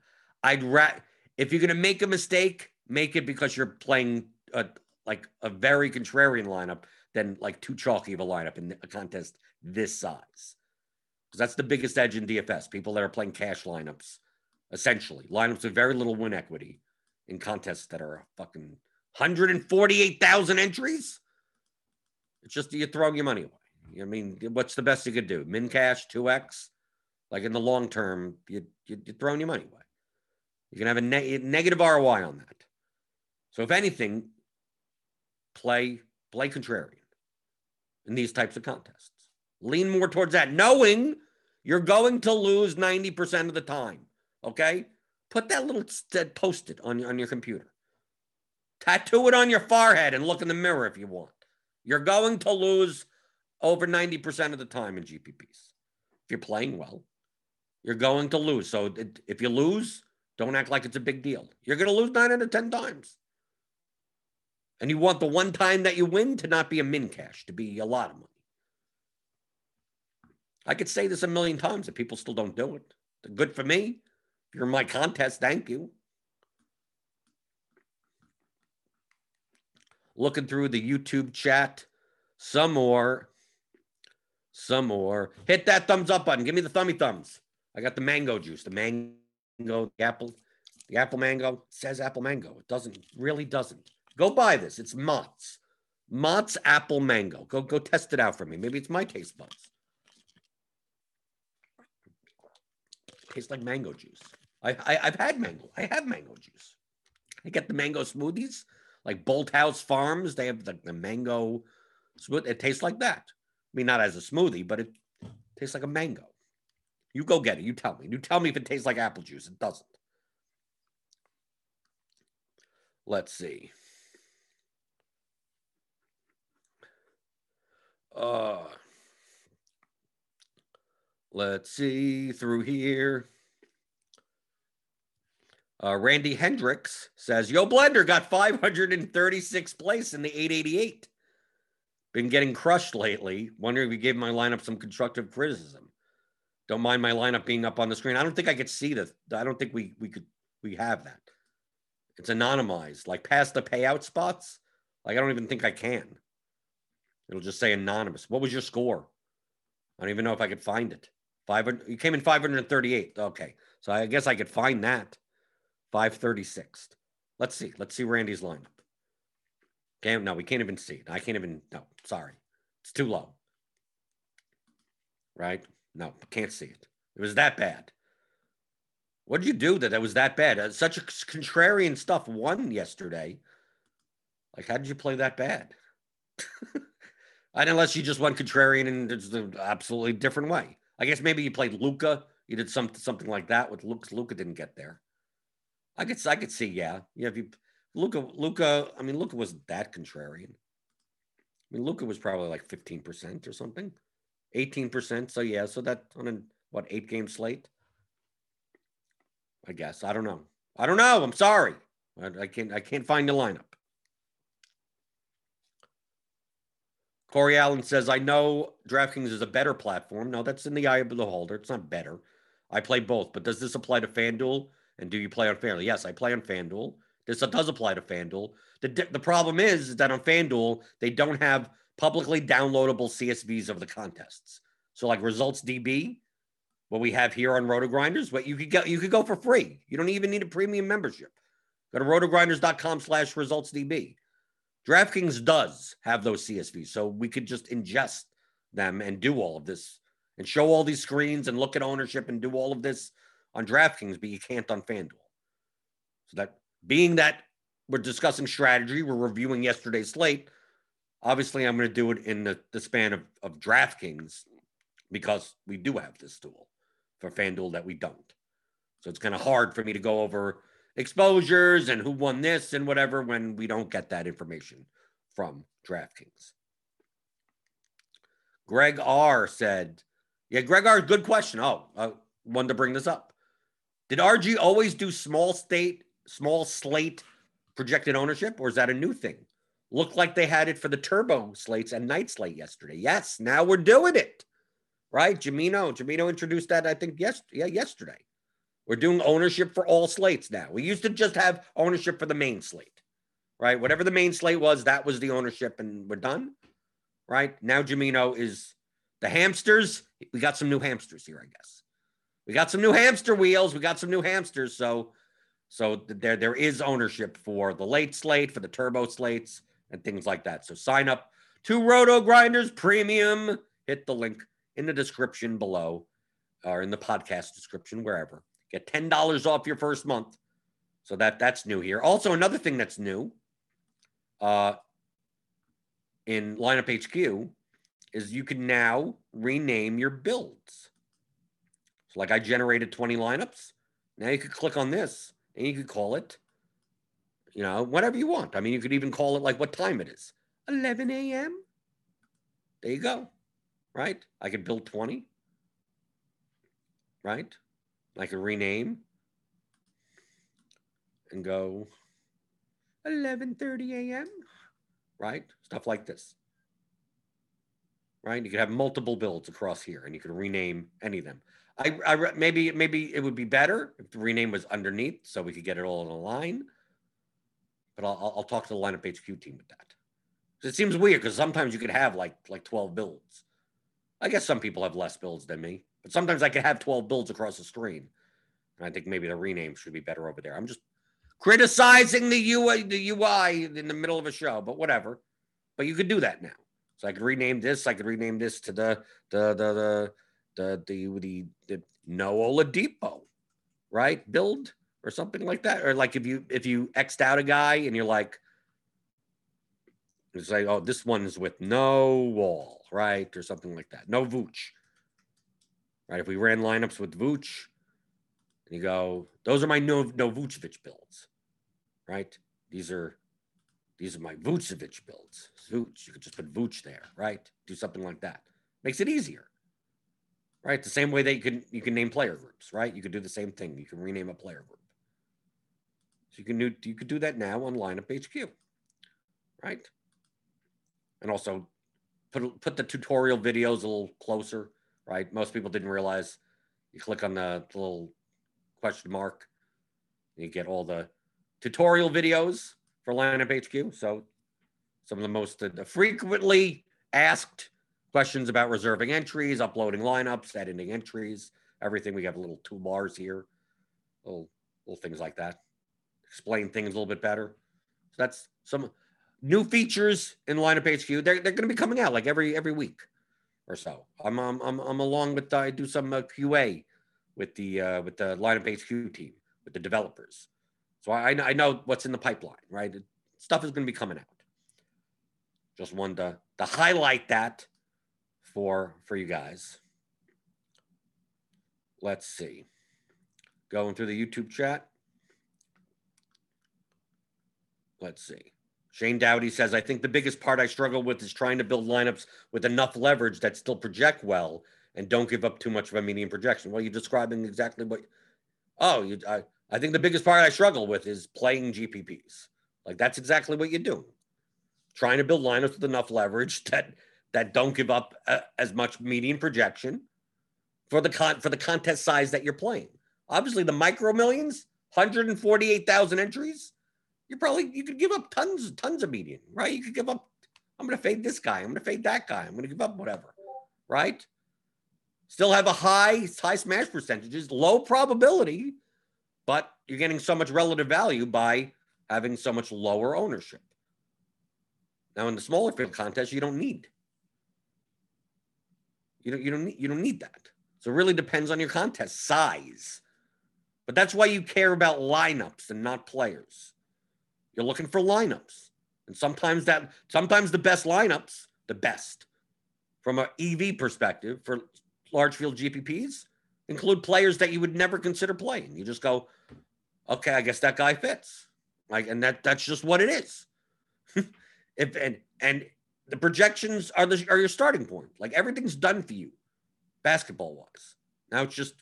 I'd rather if you're going to make a mistake, make it because you're playing a like a very contrarian lineup than like too chalky of a lineup in a contest this size. Because that's the biggest edge in DFS. People that are playing cash lineups, essentially lineups with very little win equity in contests that are fucking 148,000 entries. It's just you're throwing your money away. I mean, what's the best you could do? Min cash, 2x? Like in the long term, you, you, are throwing your money away. You can have a ne- negative ROI on that. So, if anything, play play contrarian in these types of contests. Lean more towards that, knowing you're going to lose 90% of the time. Okay? Put that little post it on, on your computer. Tattoo it on your forehead and look in the mirror if you want. You're going to lose over 90% of the time in GPPs. If you're playing well, you're going to lose. So if you lose, don't act like it's a big deal. You're going to lose nine out of 10 times. And you want the one time that you win to not be a min cash, to be a lot of money. I could say this a million times and people still don't do it. Good for me. If you're in my contest, thank you. Looking through the YouTube chat, some more, some more. Hit that thumbs up button. Give me the thummy thumbs. I got the mango juice, the mango, the apple, the apple mango. It says apple mango. It doesn't, really doesn't. Go buy this. It's Mott's. Mott's Apple Mango. Go go test it out for me. Maybe it's my taste buds. tastes like mango juice. I, I have had mango. I have mango juice. I get the mango smoothies, like Bolthouse Farms. They have the, the mango smooth. It tastes like that. I mean, not as a smoothie, but it tastes like a mango. You go get it. You tell me. You tell me if it tastes like apple juice. It doesn't. Let's see. Uh, let's see through here. Uh, Randy Hendricks says, Yo, Blender got 536 place in the 888. Been getting crushed lately. Wondering if you gave my lineup some constructive criticism. Don't mind my lineup being up on the screen. I don't think I could see the. I don't think we we could we have that. It's anonymized, like past the payout spots. Like I don't even think I can. It'll just say anonymous. What was your score? I don't even know if I could find it. 500 you came in 538. Okay. So I guess I could find that. 536. Let's see. Let's see Randy's lineup. Can't no, we can't even see it. I can't even no, sorry. It's too low. Right? No, can't see it. It was that bad. What did you do that that was that bad? Uh, such a contrarian stuff won yesterday. Like, how did you play that bad? and unless you just went contrarian and it's the absolutely different way. I guess maybe you played Luka. You did something something like that with Luka. Luca didn't get there. I could I could see, yeah. Yeah, if you Luka Luka, I mean Luka wasn't that contrarian. I mean Luka was probably like 15% or something. 18%. So yeah, so that on a what eight game slate. I guess. I don't know. I don't know. I'm sorry. I, I can't I can't find the lineup. Corey Allen says, I know DraftKings is a better platform. No, that's in the eye of the beholder. It's not better. I play both, but does this apply to FanDuel? And do you play on FanDuel? Yes, I play on FanDuel. This does apply to FanDuel. The, the problem is that on FanDuel, they don't have publicly downloadable CSVs of the contests. So like results DB, what we have here on RotoGrinders, but you could go you could go for free. You don't even need a premium membership. Go to rotogrinders.com slash results DB. DraftKings does have those CSVs, so we could just ingest them and do all of this and show all these screens and look at ownership and do all of this on DraftKings, but you can't on FanDuel. So that being that we're discussing strategy, we're reviewing yesterday's slate. Obviously, I'm going to do it in the, the span of, of DraftKings because we do have this tool for FanDuel that we don't. So it's kind of hard for me to go over exposures and who won this and whatever when we don't get that information from DraftKings. Greg R said, Yeah, Greg R, good question. Oh, wanted to bring this up. Did RG always do small state, small slate projected ownership, or is that a new thing? Looked like they had it for the turbo slates and night slate yesterday. Yes, now we're doing it. Right? Jamino, Jamino introduced that, I think, yes, yeah, yesterday. We're doing ownership for all slates now. We used to just have ownership for the main slate, right? Whatever the main slate was, that was the ownership, and we're done, right? Now Jamino is the hamsters. We got some new hamsters here, I guess. We got some new hamster wheels. We got some new hamsters. So, so there there is ownership for the late slate, for the turbo slates, and things like that. So sign up to RotoGrinders Premium. Hit the link in the description below, or in the podcast description, wherever Get $10 off your first month. So that that's new here. Also, another thing that's new uh, in lineup HQ is you can now rename your builds. So, like I generated 20 lineups. Now you could click on this and you could call it, you know, whatever you want. I mean, you could even call it like what time it is 11 a.m. There you go. Right? I could build 20. Right? I can rename and go 11:30 a.m. Right? Stuff like this. Right? You could have multiple builds across here, and you could rename any of them. I, I maybe maybe it would be better if the rename was underneath, so we could get it all in a line. But I'll I'll talk to the lineup HQ team with that. It seems weird because sometimes you could have like like 12 builds. I guess some people have less builds than me. But sometimes I could have 12 builds across the screen. And I think maybe the rename should be better over there. I'm just criticizing the UI, the UI in the middle of a show, but whatever. But you could do that now. So I could rename this. I could rename this to the the the the the the the, the no Oladipo, right? Build or something like that, or like if you if you xed out a guy and you're like, it's like oh this one's with no wall, right, or something like that, no Vooch, right? If we ran lineups with Vooch, you go, those are my no no Vucevic builds, right? These are these are my Vucevic builds. Vooch, you could just put Vooch there, right? Do something like that. Makes it easier. Right? The same way that you can you can name player groups, right? You could do the same thing. You can rename a player group. So you can do you could do that now on lineup HQ. Right? And also put put the tutorial videos a little closer, right? Most people didn't realize you click on the little question mark, you get all the tutorial videos for lineup HQ. So some of the most frequently asked questions about reserving entries, uploading lineups, editing entries, everything. We have little toolbars here, little little things like that. Explain things a little bit better. So that's some new features in lineup HQ. They're they're going to be coming out like every every week or so. I'm I'm I'm, I'm along with I do some uh, QA with the uh, with the lineup HQ team with the developers. So I I know what's in the pipeline, right? Stuff is going to be coming out. Just wanted to, to highlight that for for you guys. Let's see. Going through the YouTube chat. Let's see. Shane Dowdy says, I think the biggest part I struggle with is trying to build lineups with enough leverage that still project well and don't give up too much of a median projection. Well, you're describing exactly what. Oh, you, I, I think the biggest part I struggle with is playing GPPs. Like that's exactly what you do. Trying to build lineups with enough leverage that that don't give up uh, as much median projection for the con for the contest size that you're playing. Obviously, the micro millions, 148,000 entries, you probably you could give up tons tons of median, right? You could give up. I'm going to fade this guy. I'm going to fade that guy. I'm going to give up whatever, right? Still have a high high smash percentages, low probability, but you're getting so much relative value by having so much lower ownership. Now, in the smaller field contest, you don't need you don't you don't need, you don't need that. So it really depends on your contest size. But that's why you care about lineups and not players. You're looking for lineups. And sometimes that sometimes the best lineups, the best from an EV perspective for large field GPPs include players that you would never consider playing. You just go, okay, I guess that guy fits. Like, and that that's just what it is. if and and the projections are the are your starting point. Like everything's done for you, basketball wise. Now it's just,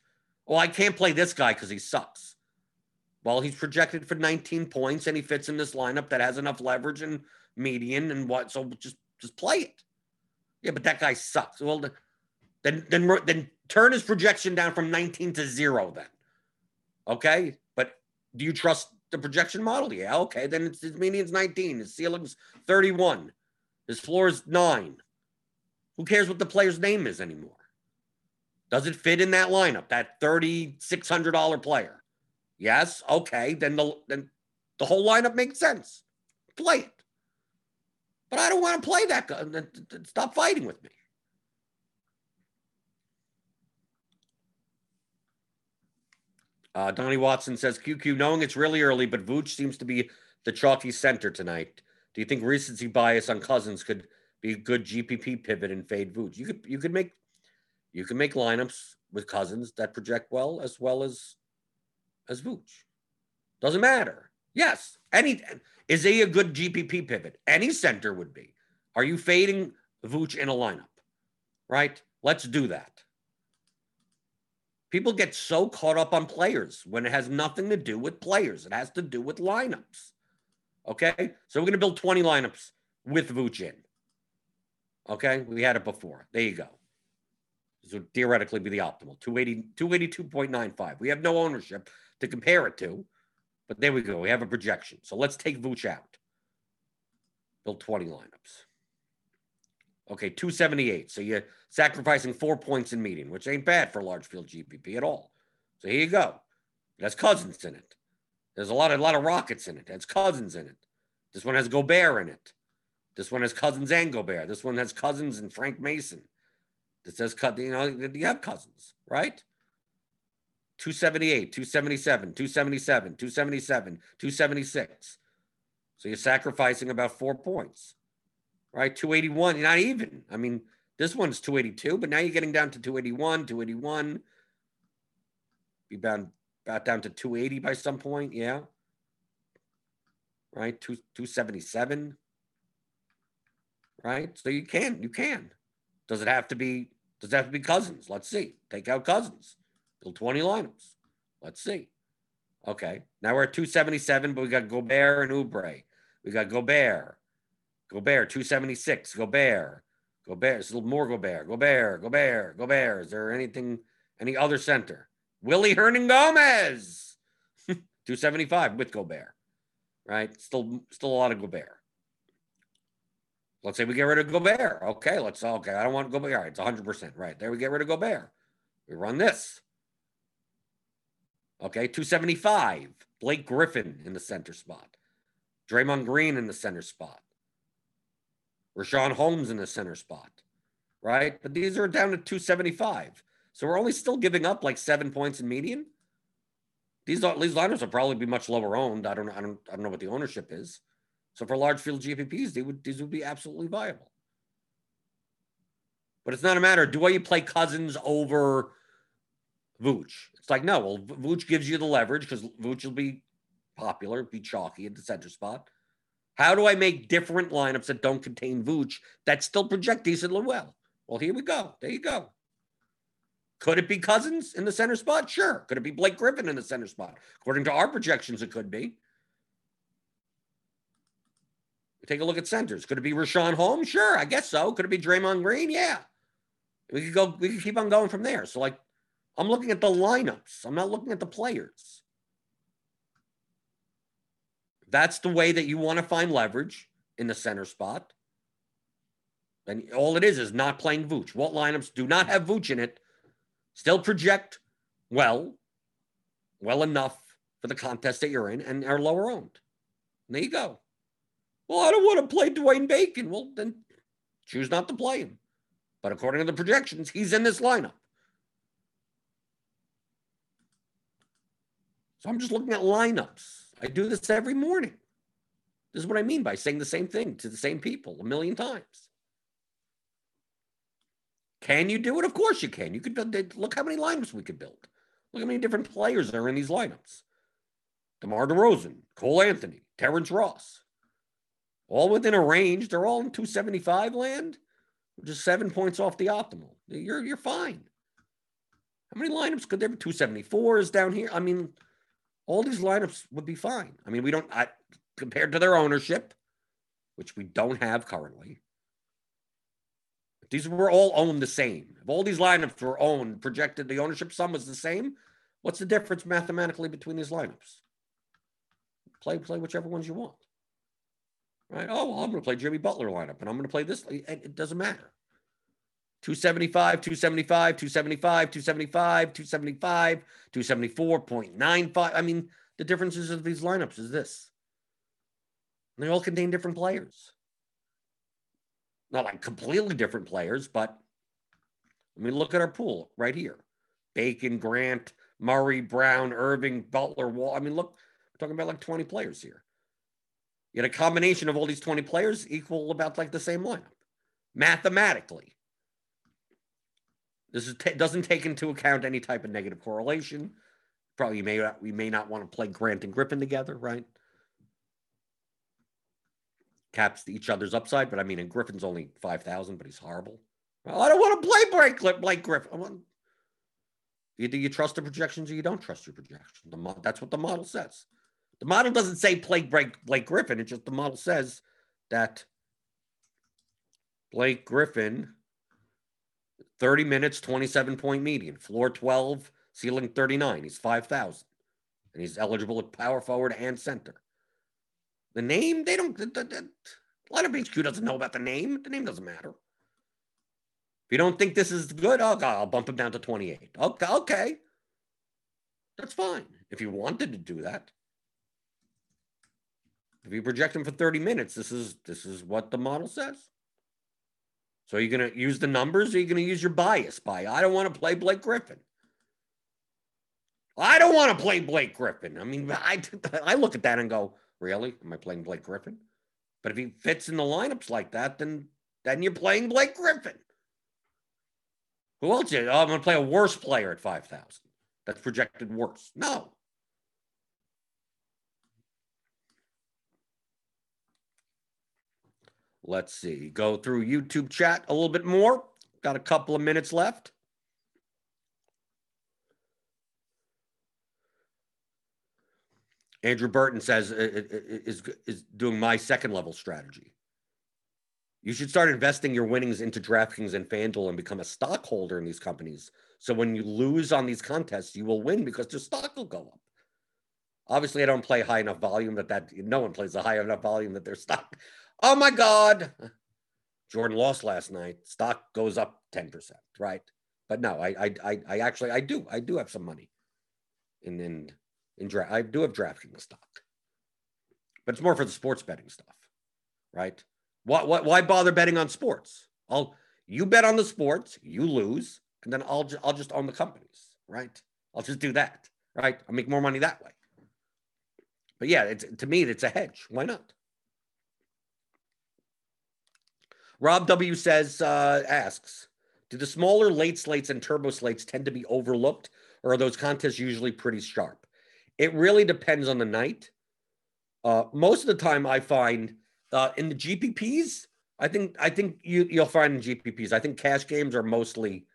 well, I can't play this guy because he sucks. Well, he's projected for 19 points and he fits in this lineup that has enough leverage and median and what. So just just play it. Yeah, but that guy sucks. Well, then then then turn his projection down from 19 to zero. Then, okay. But do you trust the projection model? Yeah, okay. Then it's, his median's 19. His ceiling's 31. His floor is nine. Who cares what the player's name is anymore? Does it fit in that lineup, that $3,600 player? Yes. Okay. Then the, then the whole lineup makes sense. Play it. But I don't want to play that guy. Stop fighting with me. Uh, Donnie Watson says QQ, knowing it's really early, but Vooch seems to be the chalky center tonight. Do you think recency bias on Cousins could be a good GPP pivot and fade Vooch? You could you could make you can make lineups with Cousins that project well as well as as Vooch. Doesn't matter. Yes, any is he a good GPP pivot? Any center would be. Are you fading Vooch in a lineup? Right? Let's do that. People get so caught up on players when it has nothing to do with players. It has to do with lineups. Okay. So we're going to build 20 lineups with Vooch in. Okay. We had it before. There you go. This would theoretically be the optimal 280, 282.95. We have no ownership to compare it to, but there we go. We have a projection. So let's take Vooch out. Build 20 lineups. Okay, 278. So you're sacrificing four points in median, which ain't bad for large field GPP at all. So here you go. It has Cousins in it. There's a lot of a lot of rockets in it. It has Cousins in it. This one has Gobert in it. This one has Cousins and Gobert. This one has Cousins and Frank Mason. says cut. You know, you have Cousins, right? 278, 277, 277, 277, 276. So you're sacrificing about four points, right? 281, not even. I mean, this one's 282, but now you're getting down to 281, 281. Be bound about down to 280 by some point, yeah. Right? Two, 277. Right? So you can, you can. Does it have to be, does it have to be cousins? Let's see. Take out cousins. Build 20 lineups. Let's see. Okay. Now we're at 277, but we got Gobert and Oubre. We got Gobert. Gobert, 276. Gobert. Gobert. It's a little more Gobert. Gobert. Gobert. Gobert. Is there anything, any other center? Willy Hernangomez. 275 with Gobert. Right? Still still a lot of Gobert. Let's say we get rid of Gobert. Okay, let's okay. I don't want Gobert. It's 100%. Right. There we get rid of Gobert. We run this. Okay, 275. Blake Griffin in the center spot. Draymond Green in the center spot. Richaun Holmes in the center spot. Right? But these are down to 275. So we're only still giving up like seven points in median. These these lineups will probably be much lower owned. I don't I don't I don't know what the ownership is. So for large field GPPs, they would these would be absolutely viable. But it's not a matter. Do I play Cousins over Vooch? It's like no. Well, Vooch gives you the leverage because Vooch will be popular, be chalky at the center spot. How do I make different lineups that don't contain Vooch that still project decently well? Well, here we go. There you go. Could it be Cousins in the center spot? Sure. Could it be Blake Griffin in the center spot? According to our projections, it could be. Take a look at centers. Could it be Richaun Holmes? Sure, I guess so. Could it be Draymond Green? Yeah. We could go, we could keep on going from there. So, like, I'm looking at the lineups. I'm not looking at the players. That's the way that you want to find leverage in the center spot. And all it is is not playing Vooch. What lineups do not have Vooch in it still project well, well enough for the contest that you're in and are lower owned. And there you go. Well, I don't want to play Dwayne Bacon. Well, then choose not to play him. But according to the projections, he's in this lineup. So I'm just looking at lineups. I do this every morning. This is what I mean by saying the same thing to the same people a million times. Can you do it? Of course you can. You could build, look how many lineups we could build. Look how many different players are in these lineups. DeMar DeRozan, Cole Anthony, Terrence Ross. All within a range. They're all in 275 land, which is seven points off the optimal. You're you're fine. How many lineups could there be? 274 is down here. I mean, all these lineups would be fine. I mean, we don't I, compared to their ownership, which we don't have currently. These were all owned the same. If all these lineups were owned, projected the ownership sum was the same, what's the difference mathematically between these lineups? Play, play whichever ones you want. Right? Oh, well, I'm going to play Jimmy Butler lineup and I'm going to play this. It doesn't matter. 275, 275, 275, 275, 275, 274.95. I mean, the differences of these lineups is this. They all contain different players not like completely different players, but I mean, look at our pool right here Bacon, Grant, Murray, Brown, Irving, Butler, Wall. I mean, look, we're talking about like 20 players here. Yet a combination of all these 20 players equal about like the same lineup mathematically. This is t- doesn't take into account any type of negative correlation. Probably may we may not want to play Grant and Griffin together, right? caps each other's upside. But I mean, and Griffin's only 5,000, but he's horrible. Well, I don't want to play Blake, Blake Griffin. Want... Either you trust the projections or you don't trust your projections. The mo- that's what the model says. The model doesn't say play Blake, Blake Griffin. It just the model says that Blake Griffin, 30 minutes, 27 point median, floor 12, ceiling 39. He's 5,000. And he's eligible at power forward and center. The name, they don't. The, the, the, lineup HQ doesn't know about the name. The name doesn't matter. If you don't think this is good, oh, God, I'll bump him down to 28. Okay, okay. That's fine. If you wanted to do that. If you project him for 30 minutes, this is this is what the model says. So are you going to use the numbers or are you going to use your bias by I don't want to play Blake Griffin? I don't want to play Blake Griffin. I mean, I, I look at that and go, really? Am I playing Blake Griffin? But if he fits in the lineups like that, then then you're playing Blake Griffin. Who else? Oh, I'm going to play a worse player at 5,000. That's projected worse. No. Let's see. Go through YouTube chat a little bit more. Got a couple of minutes left. Andrew Burton says is is doing my second level strategy. You should start investing your winnings into DraftKings and FanDuel and become a stockholder in these companies. So when you lose on these contests, you will win because the stock will go up. Obviously, I don't play high enough volume that that no one plays a high enough volume that their stock. Oh my God, Jordan lost last night. Stock goes up ten percent, right? But no, I I I actually I do I do have some money in in in draft. I do have DraftKings stock, but it's more for the sports betting stuff, right? What what why bother betting on sports? I'll you bet on the sports, you lose, and then I'll just I'll just own the companies, right? I'll just do that, right? I'll make more money that way. But yeah, it's to me, it's a hedge. Why not? Rob W says uh, asks, do the smaller late slates and turbo slates tend to be overlooked, or are those contests usually pretty sharp? It really depends on the night. Uh, most of the time, I find uh, in the GPPs, I think I think you you'll find in GPPs. I think cash games are mostly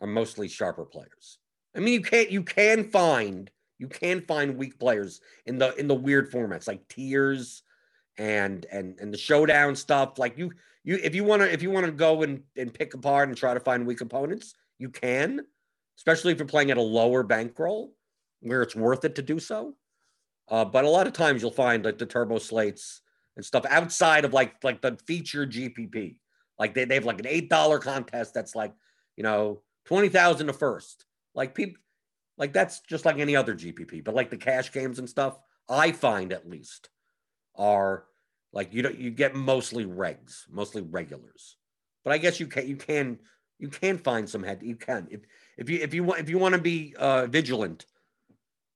are mostly sharper players. I mean, you can't you can find you can find weak players in the in the weird formats like tiers and and and the showdown stuff. Like you you if you want to if you want to go and and pick apart and try to find weak opponents, you can, especially if you're playing at a lower bankroll where it's worth it to do so. Uh, but a lot of times you'll find like the turbo slates and stuff outside of like like the feature GPP. Like they, they have like an eight dollar contest that's like you know twenty thousand a first. Like people like that's just like any other GPP. But like the cash games and stuff, I find at least are like you don't you get mostly regs, mostly regulars. But I guess you can you can you can find some head you can if if you if you want if you want to be uh, vigilant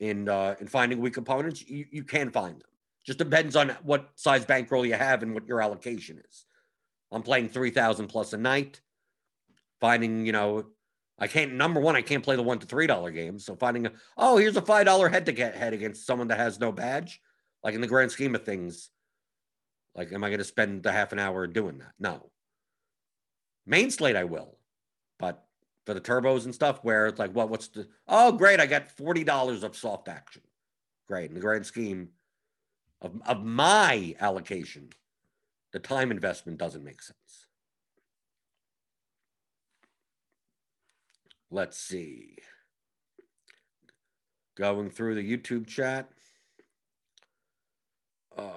in uh, in finding weak opponents, you, you can find them. Just depends on what size bankroll you have and what your allocation is. I'm playing 3,000 plus a night. Finding, you know, I can't, number one, I can't play the one to $3 games. So finding, a, oh, here's a $5 head to get head against someone that has no badge. Like in the grand scheme of things, like, am I going to spend a half an hour doing that? No. Main slate, I will. But for the turbos and stuff, where it's like, what, what's the, oh, great, I got $40 of soft action. Great. In the grand scheme, of, of my allocation, the time investment doesn't make sense. Let's see. Going through the YouTube chat. Uh,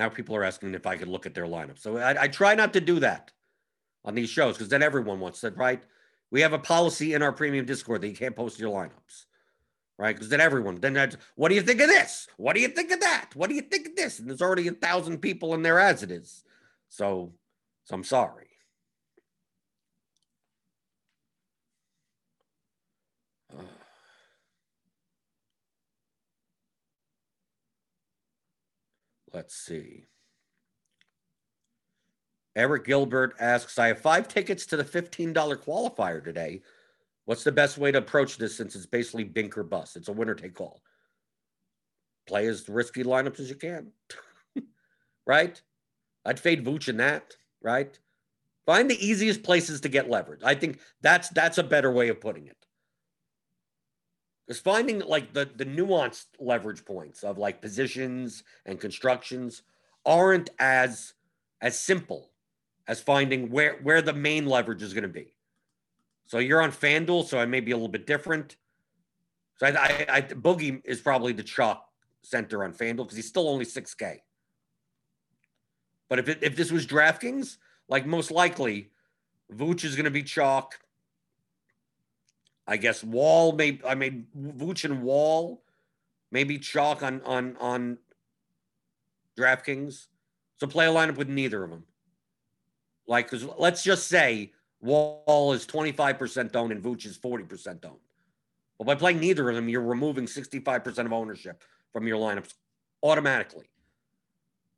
now people are asking if I could look at their lineup. So I, I try not to do that on these shows because then everyone wants that, right? We have a policy in our premium Discord that you can't post your lineups right? Because then everyone, then that's, what do you think of this? What do you think of that? What do you think of this? And there's already a thousand people in there as it is. So, so I'm sorry. Uh, let's see. Eric Gilbert asks, I have five tickets to the $15 qualifier today. What's the best way to approach this since it's basically bink or bust? It's a winner take all. Play as risky lineups as you can. right? I'd fade Vooch in that, right? Find the easiest places to get leverage. I think that's that's a better way of putting it. Because finding like the the nuanced leverage points of like positions and constructions aren't as as simple as finding where where the main leverage is going to be. So you're on FanDuel, so I may be a little bit different. So I, I, I Boogie is probably the chalk center on FanDuel because he's still only 6K. But if it, if this was DraftKings, like most likely, Vooch is going to be chalk. I guess Wall may I mean Vooch and Wall maybe chalk on on on DraftKings. So play a lineup with neither of them. Like, because let's just say Wall is 25% owned and Vooch is 40% owned. Well, by playing neither of them, you're removing 65% of ownership from your lineups automatically.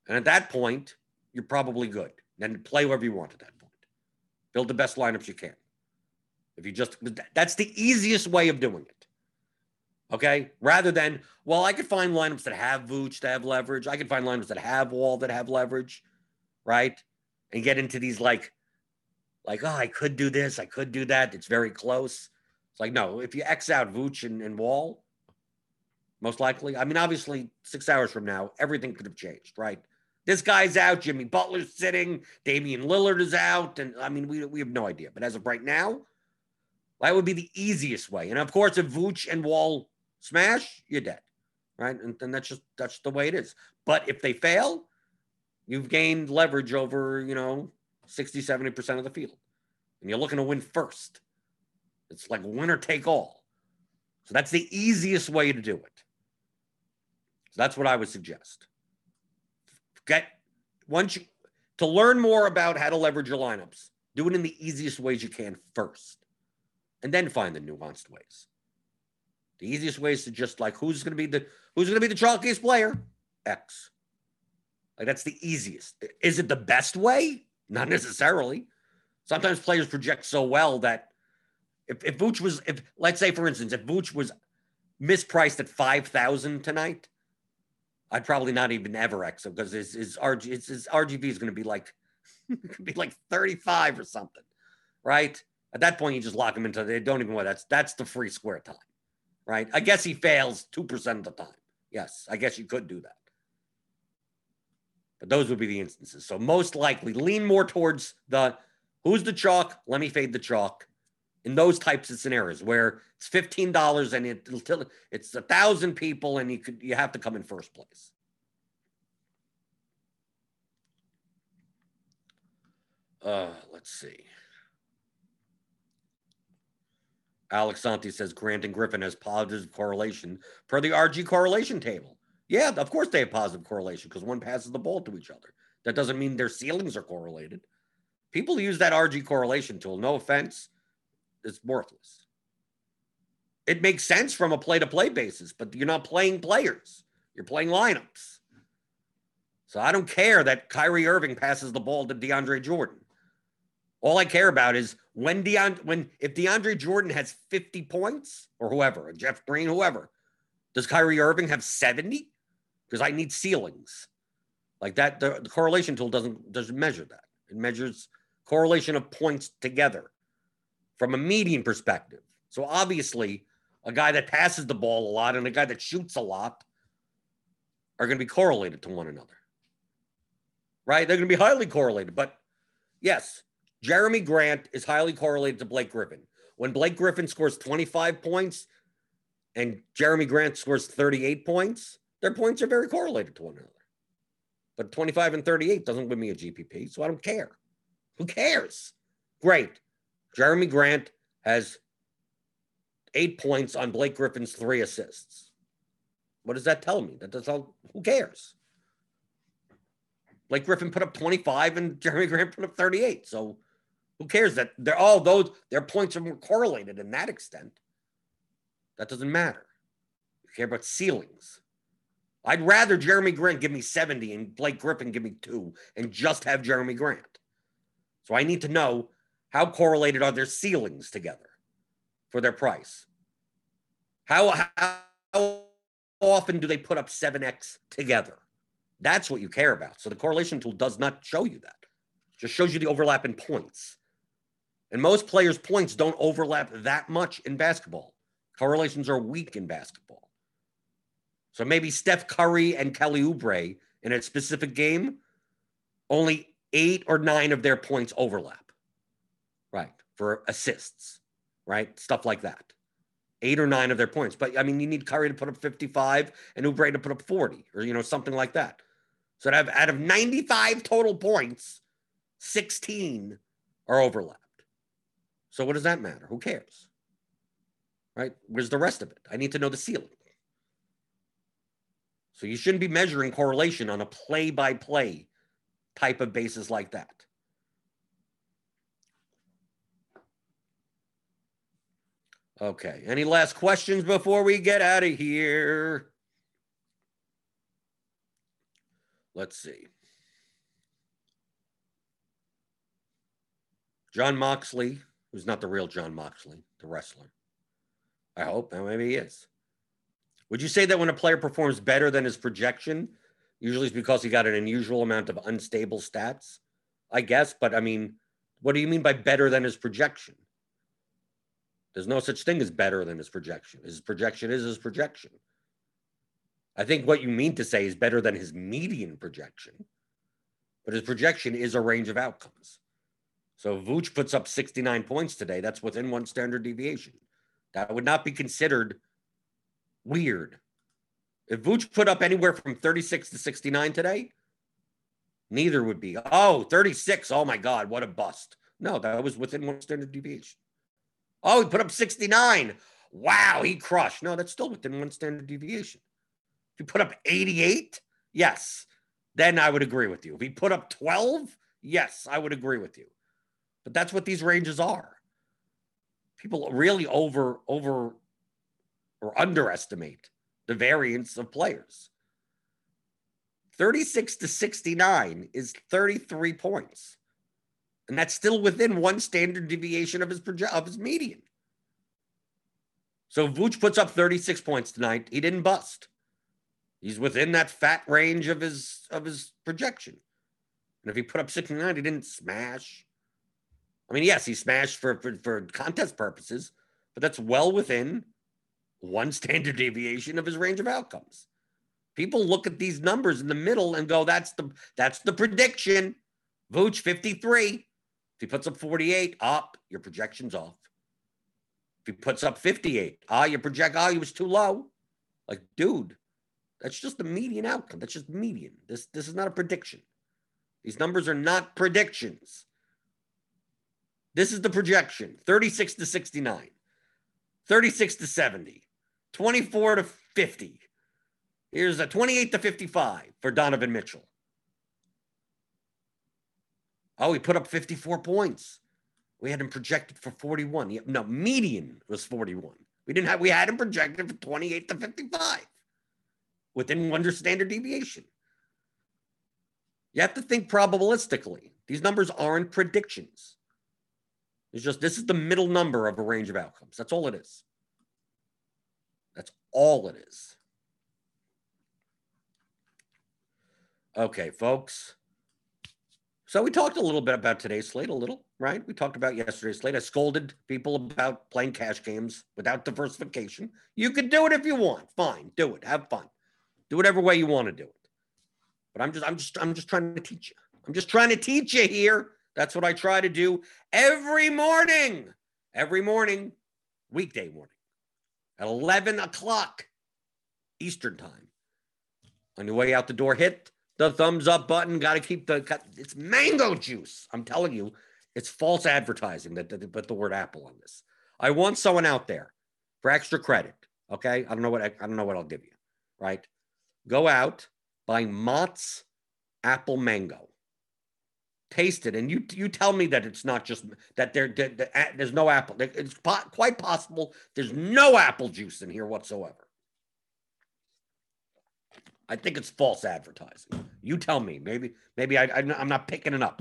And at that point, you're probably good. Then play whoever you want at that point. Build the best lineups you can. If you just, that's the easiest way of doing it. Okay. Rather than, well, I could find lineups that have Vooch to have leverage. I could find lineups that have Wall that have leverage, right? And get into these like, like, oh, I could do this, I could do that. It's very close. It's like, no, if you X out Vooch and, and Wall, most likely. I mean, obviously, six hours from now, everything could have changed, right? This guy's out. Jimmy Butler's sitting. Damian Lillard is out. And I mean, we, we have no idea. But as of right now, that would be the easiest way. And of course, if Vooch and Wall smash, you're dead, right? And then that's just that's the way it is. But if they fail, you've gained leverage over, you know, 60, 70% of the field. And you're looking to win first. It's like winner take all. So that's the easiest way to do it. So that's what I would suggest. Get once you to learn more about how to leverage your lineups, do it in the easiest ways you can first, and then find the nuanced ways. The easiest way is to just like who's going to be the who's going to be the chalkiest player? X. Like that's the easiest. Is it the best way? Not necessarily. Sometimes players project so well that if, if Vooch was, if let's say for instance, if Vooch was mispriced at five thousand tonight, I'd probably not even ever X him because his his, RG, his, his RGB is going to be like could be like 35 or something, right? At that point, you just lock him into they don't even want that's that's the free square time, right? I guess he fails two percent of the time. Yes, I guess you could do that. But those would be the instances. So most likely lean more towards the who's the chalk? Let me fade the chalk in those types of scenarios where it's fifteen dollars and it, it's a thousand people and you could you have to come in first place. Uh, let's see. Alex Santi says Grant and Griffin has positive correlation per the RG correlation table. Yeah, of course they have positive correlation because one passes the ball to each other. That doesn't mean their ceilings are correlated. People use that RG correlation tool. No offense it's worthless. It makes sense from a play to play basis, but you're not playing players, you're playing lineups. So I don't care that Kyrie Irving passes the ball to DeAndre Jordan. All I care about is when Deon when if DeAndre Jordan has 50 points or whoever, Jeff Green, whoever, does Kyrie Irving have 70? Because I need ceilings. Like that, the, the correlation tool doesn't doesn't measure that. It measures correlation of points together from a median perspective. So obviously, a guy that passes the ball a lot and a guy that shoots a lot are going to be correlated to one another. Right? They're going to be highly correlated. But yes, Jerami Grant is highly correlated to Blake Griffin. When Blake Griffin scores 25 points and Jerami Grant scores 38 points, their points are very correlated to one another. But 25 and 38 doesn't win me a GPP, so I don't care. Who cares? Great. Jerami Grant has eight points on Blake Griffin's three assists. What does that tell me? That does all, who cares? Blake Griffin put up 25 and Jerami Grant put up 38. So who cares that they're all those their points are more correlated in that extent? That doesn't matter. You care about ceilings. I'd rather Jerami Grant give me 70 and Blake Griffin give me two and just have Jerami Grant. So I need to know how correlated are their ceilings together for their price? How, how often do they put up 7x together? That's what you care about. So the correlation tool does not show you that. It just shows you the overlap in points. And most players' points don't overlap that much in basketball. Correlations are weak in basketball. So maybe Steph Curry and Kelly Oubre in a specific game, only eight or nine of their points overlap right, for assists, right? Stuff like that. Eight or nine of their points. But I mean, you need Curry to put up 55 and Oubre to put up 40 or, you know, something like that. So out of, out of 95 total points, 16 are overlapped. So what does that matter? Who cares? Right? Where's the rest of it? I need to know the ceiling. So you shouldn't be measuring correlation on a play by play type of basis like that. Okay. Any last questions before we get out of here? Let's see. John Moxley who's not the real John Moxley, the wrestler. I hope. Maybe he is. Would you say that when a player performs better than his projection, usually it's because he got an unusual amount of unstable stats? I guess, but I mean, what do you mean by better than his projection? There's no such thing as better than his projection. His projection is his projection. I think what you mean to say is better than his median projection, but his projection is a range of outcomes. So Vooch puts up 69 points today, that's within one standard deviation. That would not be considered weird. If Vooch put up anywhere from 36 to 69 today, neither would be. Oh, 36. Oh my God, what a bust. No, that was within one standard deviation. Oh, he put up 69. Wow, he crushed. No, that's still within one standard deviation. If he put up 88, yes, then I would agree with you. If he put up 12, yes, I would agree with you. But that's what these ranges are. People really over over or underestimate the variance of players. 36 to 69 is 33 points. And that's still within one standard deviation of his proje- of his median. So Vooch puts up 36 points tonight. He didn't bust. He's within that fat range of his of his projection. And if he put up 69, he didn't smash. I mean, yes, he smashed for, for, for contest purposes, but that's well within one standard deviation of his range of outcomes. People look at these numbers in the middle and go, that's the that's the prediction. Vooch 53. If he puts up 48, up, your projection's off. If he puts up 58, ah, your project, ah, he was too low. Like, dude, that's just the median outcome. That's just median. This this is not a prediction. These numbers are not predictions. This is the projection 36 to 69, 36 to 70, 24 to 50. Here's a 28 to 55 for Donovan Mitchell. Oh, he put up 54 points. We had him projected for 41. No, median was 41. We didn't have, we had him projected for 28 to 55 within one standard deviation. You have to think probabilistically. These numbers aren't predictions. It's just this is the middle number of a range of outcomes. That's all it is. That's all it is. Okay, folks. So we talked a little bit about today's slate, a little, right? We talked about yesterday's slate. I scolded people about playing cash games without diversification. You can do it if you want. Fine, do it. Have fun. Do whatever way you want to do it. But I'm just, I'm just, I'm just trying to teach you. I'm just trying to teach you here. That's what I try to do every morning. Every morning, weekday morning, at 11 o'clock Eastern time. On your way out the door, hit the thumbs up button. Got to keep the it's mango juice. I'm telling you, it's false advertising that, that put the word apple on this. I want someone out there for extra credit. Okay, I don't know what I, I don't know what I'll give you. Right, go out buy Mott's apple mango. Taste it, and you you tell me that it's not just that there, there, there there's no apple. It's quite possible there's no apple juice in here whatsoever. I think it's false advertising. You tell me. Maybe maybe I I'm not picking it up.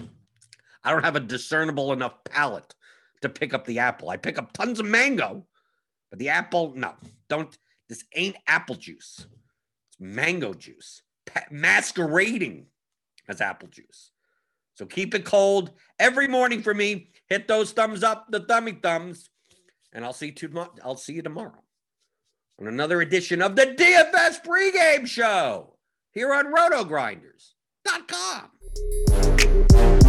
I don't have a discernible enough palate to pick up the apple. I pick up tons of mango, but the apple, no, don't. This ain't apple juice. It's mango juice masquerading as apple juice. So keep it cold every morning for me. Hit those thumbs up, the thummy thumbs, and I'll see you tomorrow. I'll see you tomorrow on another edition of the DFS pregame show here on RotoGrinders.com.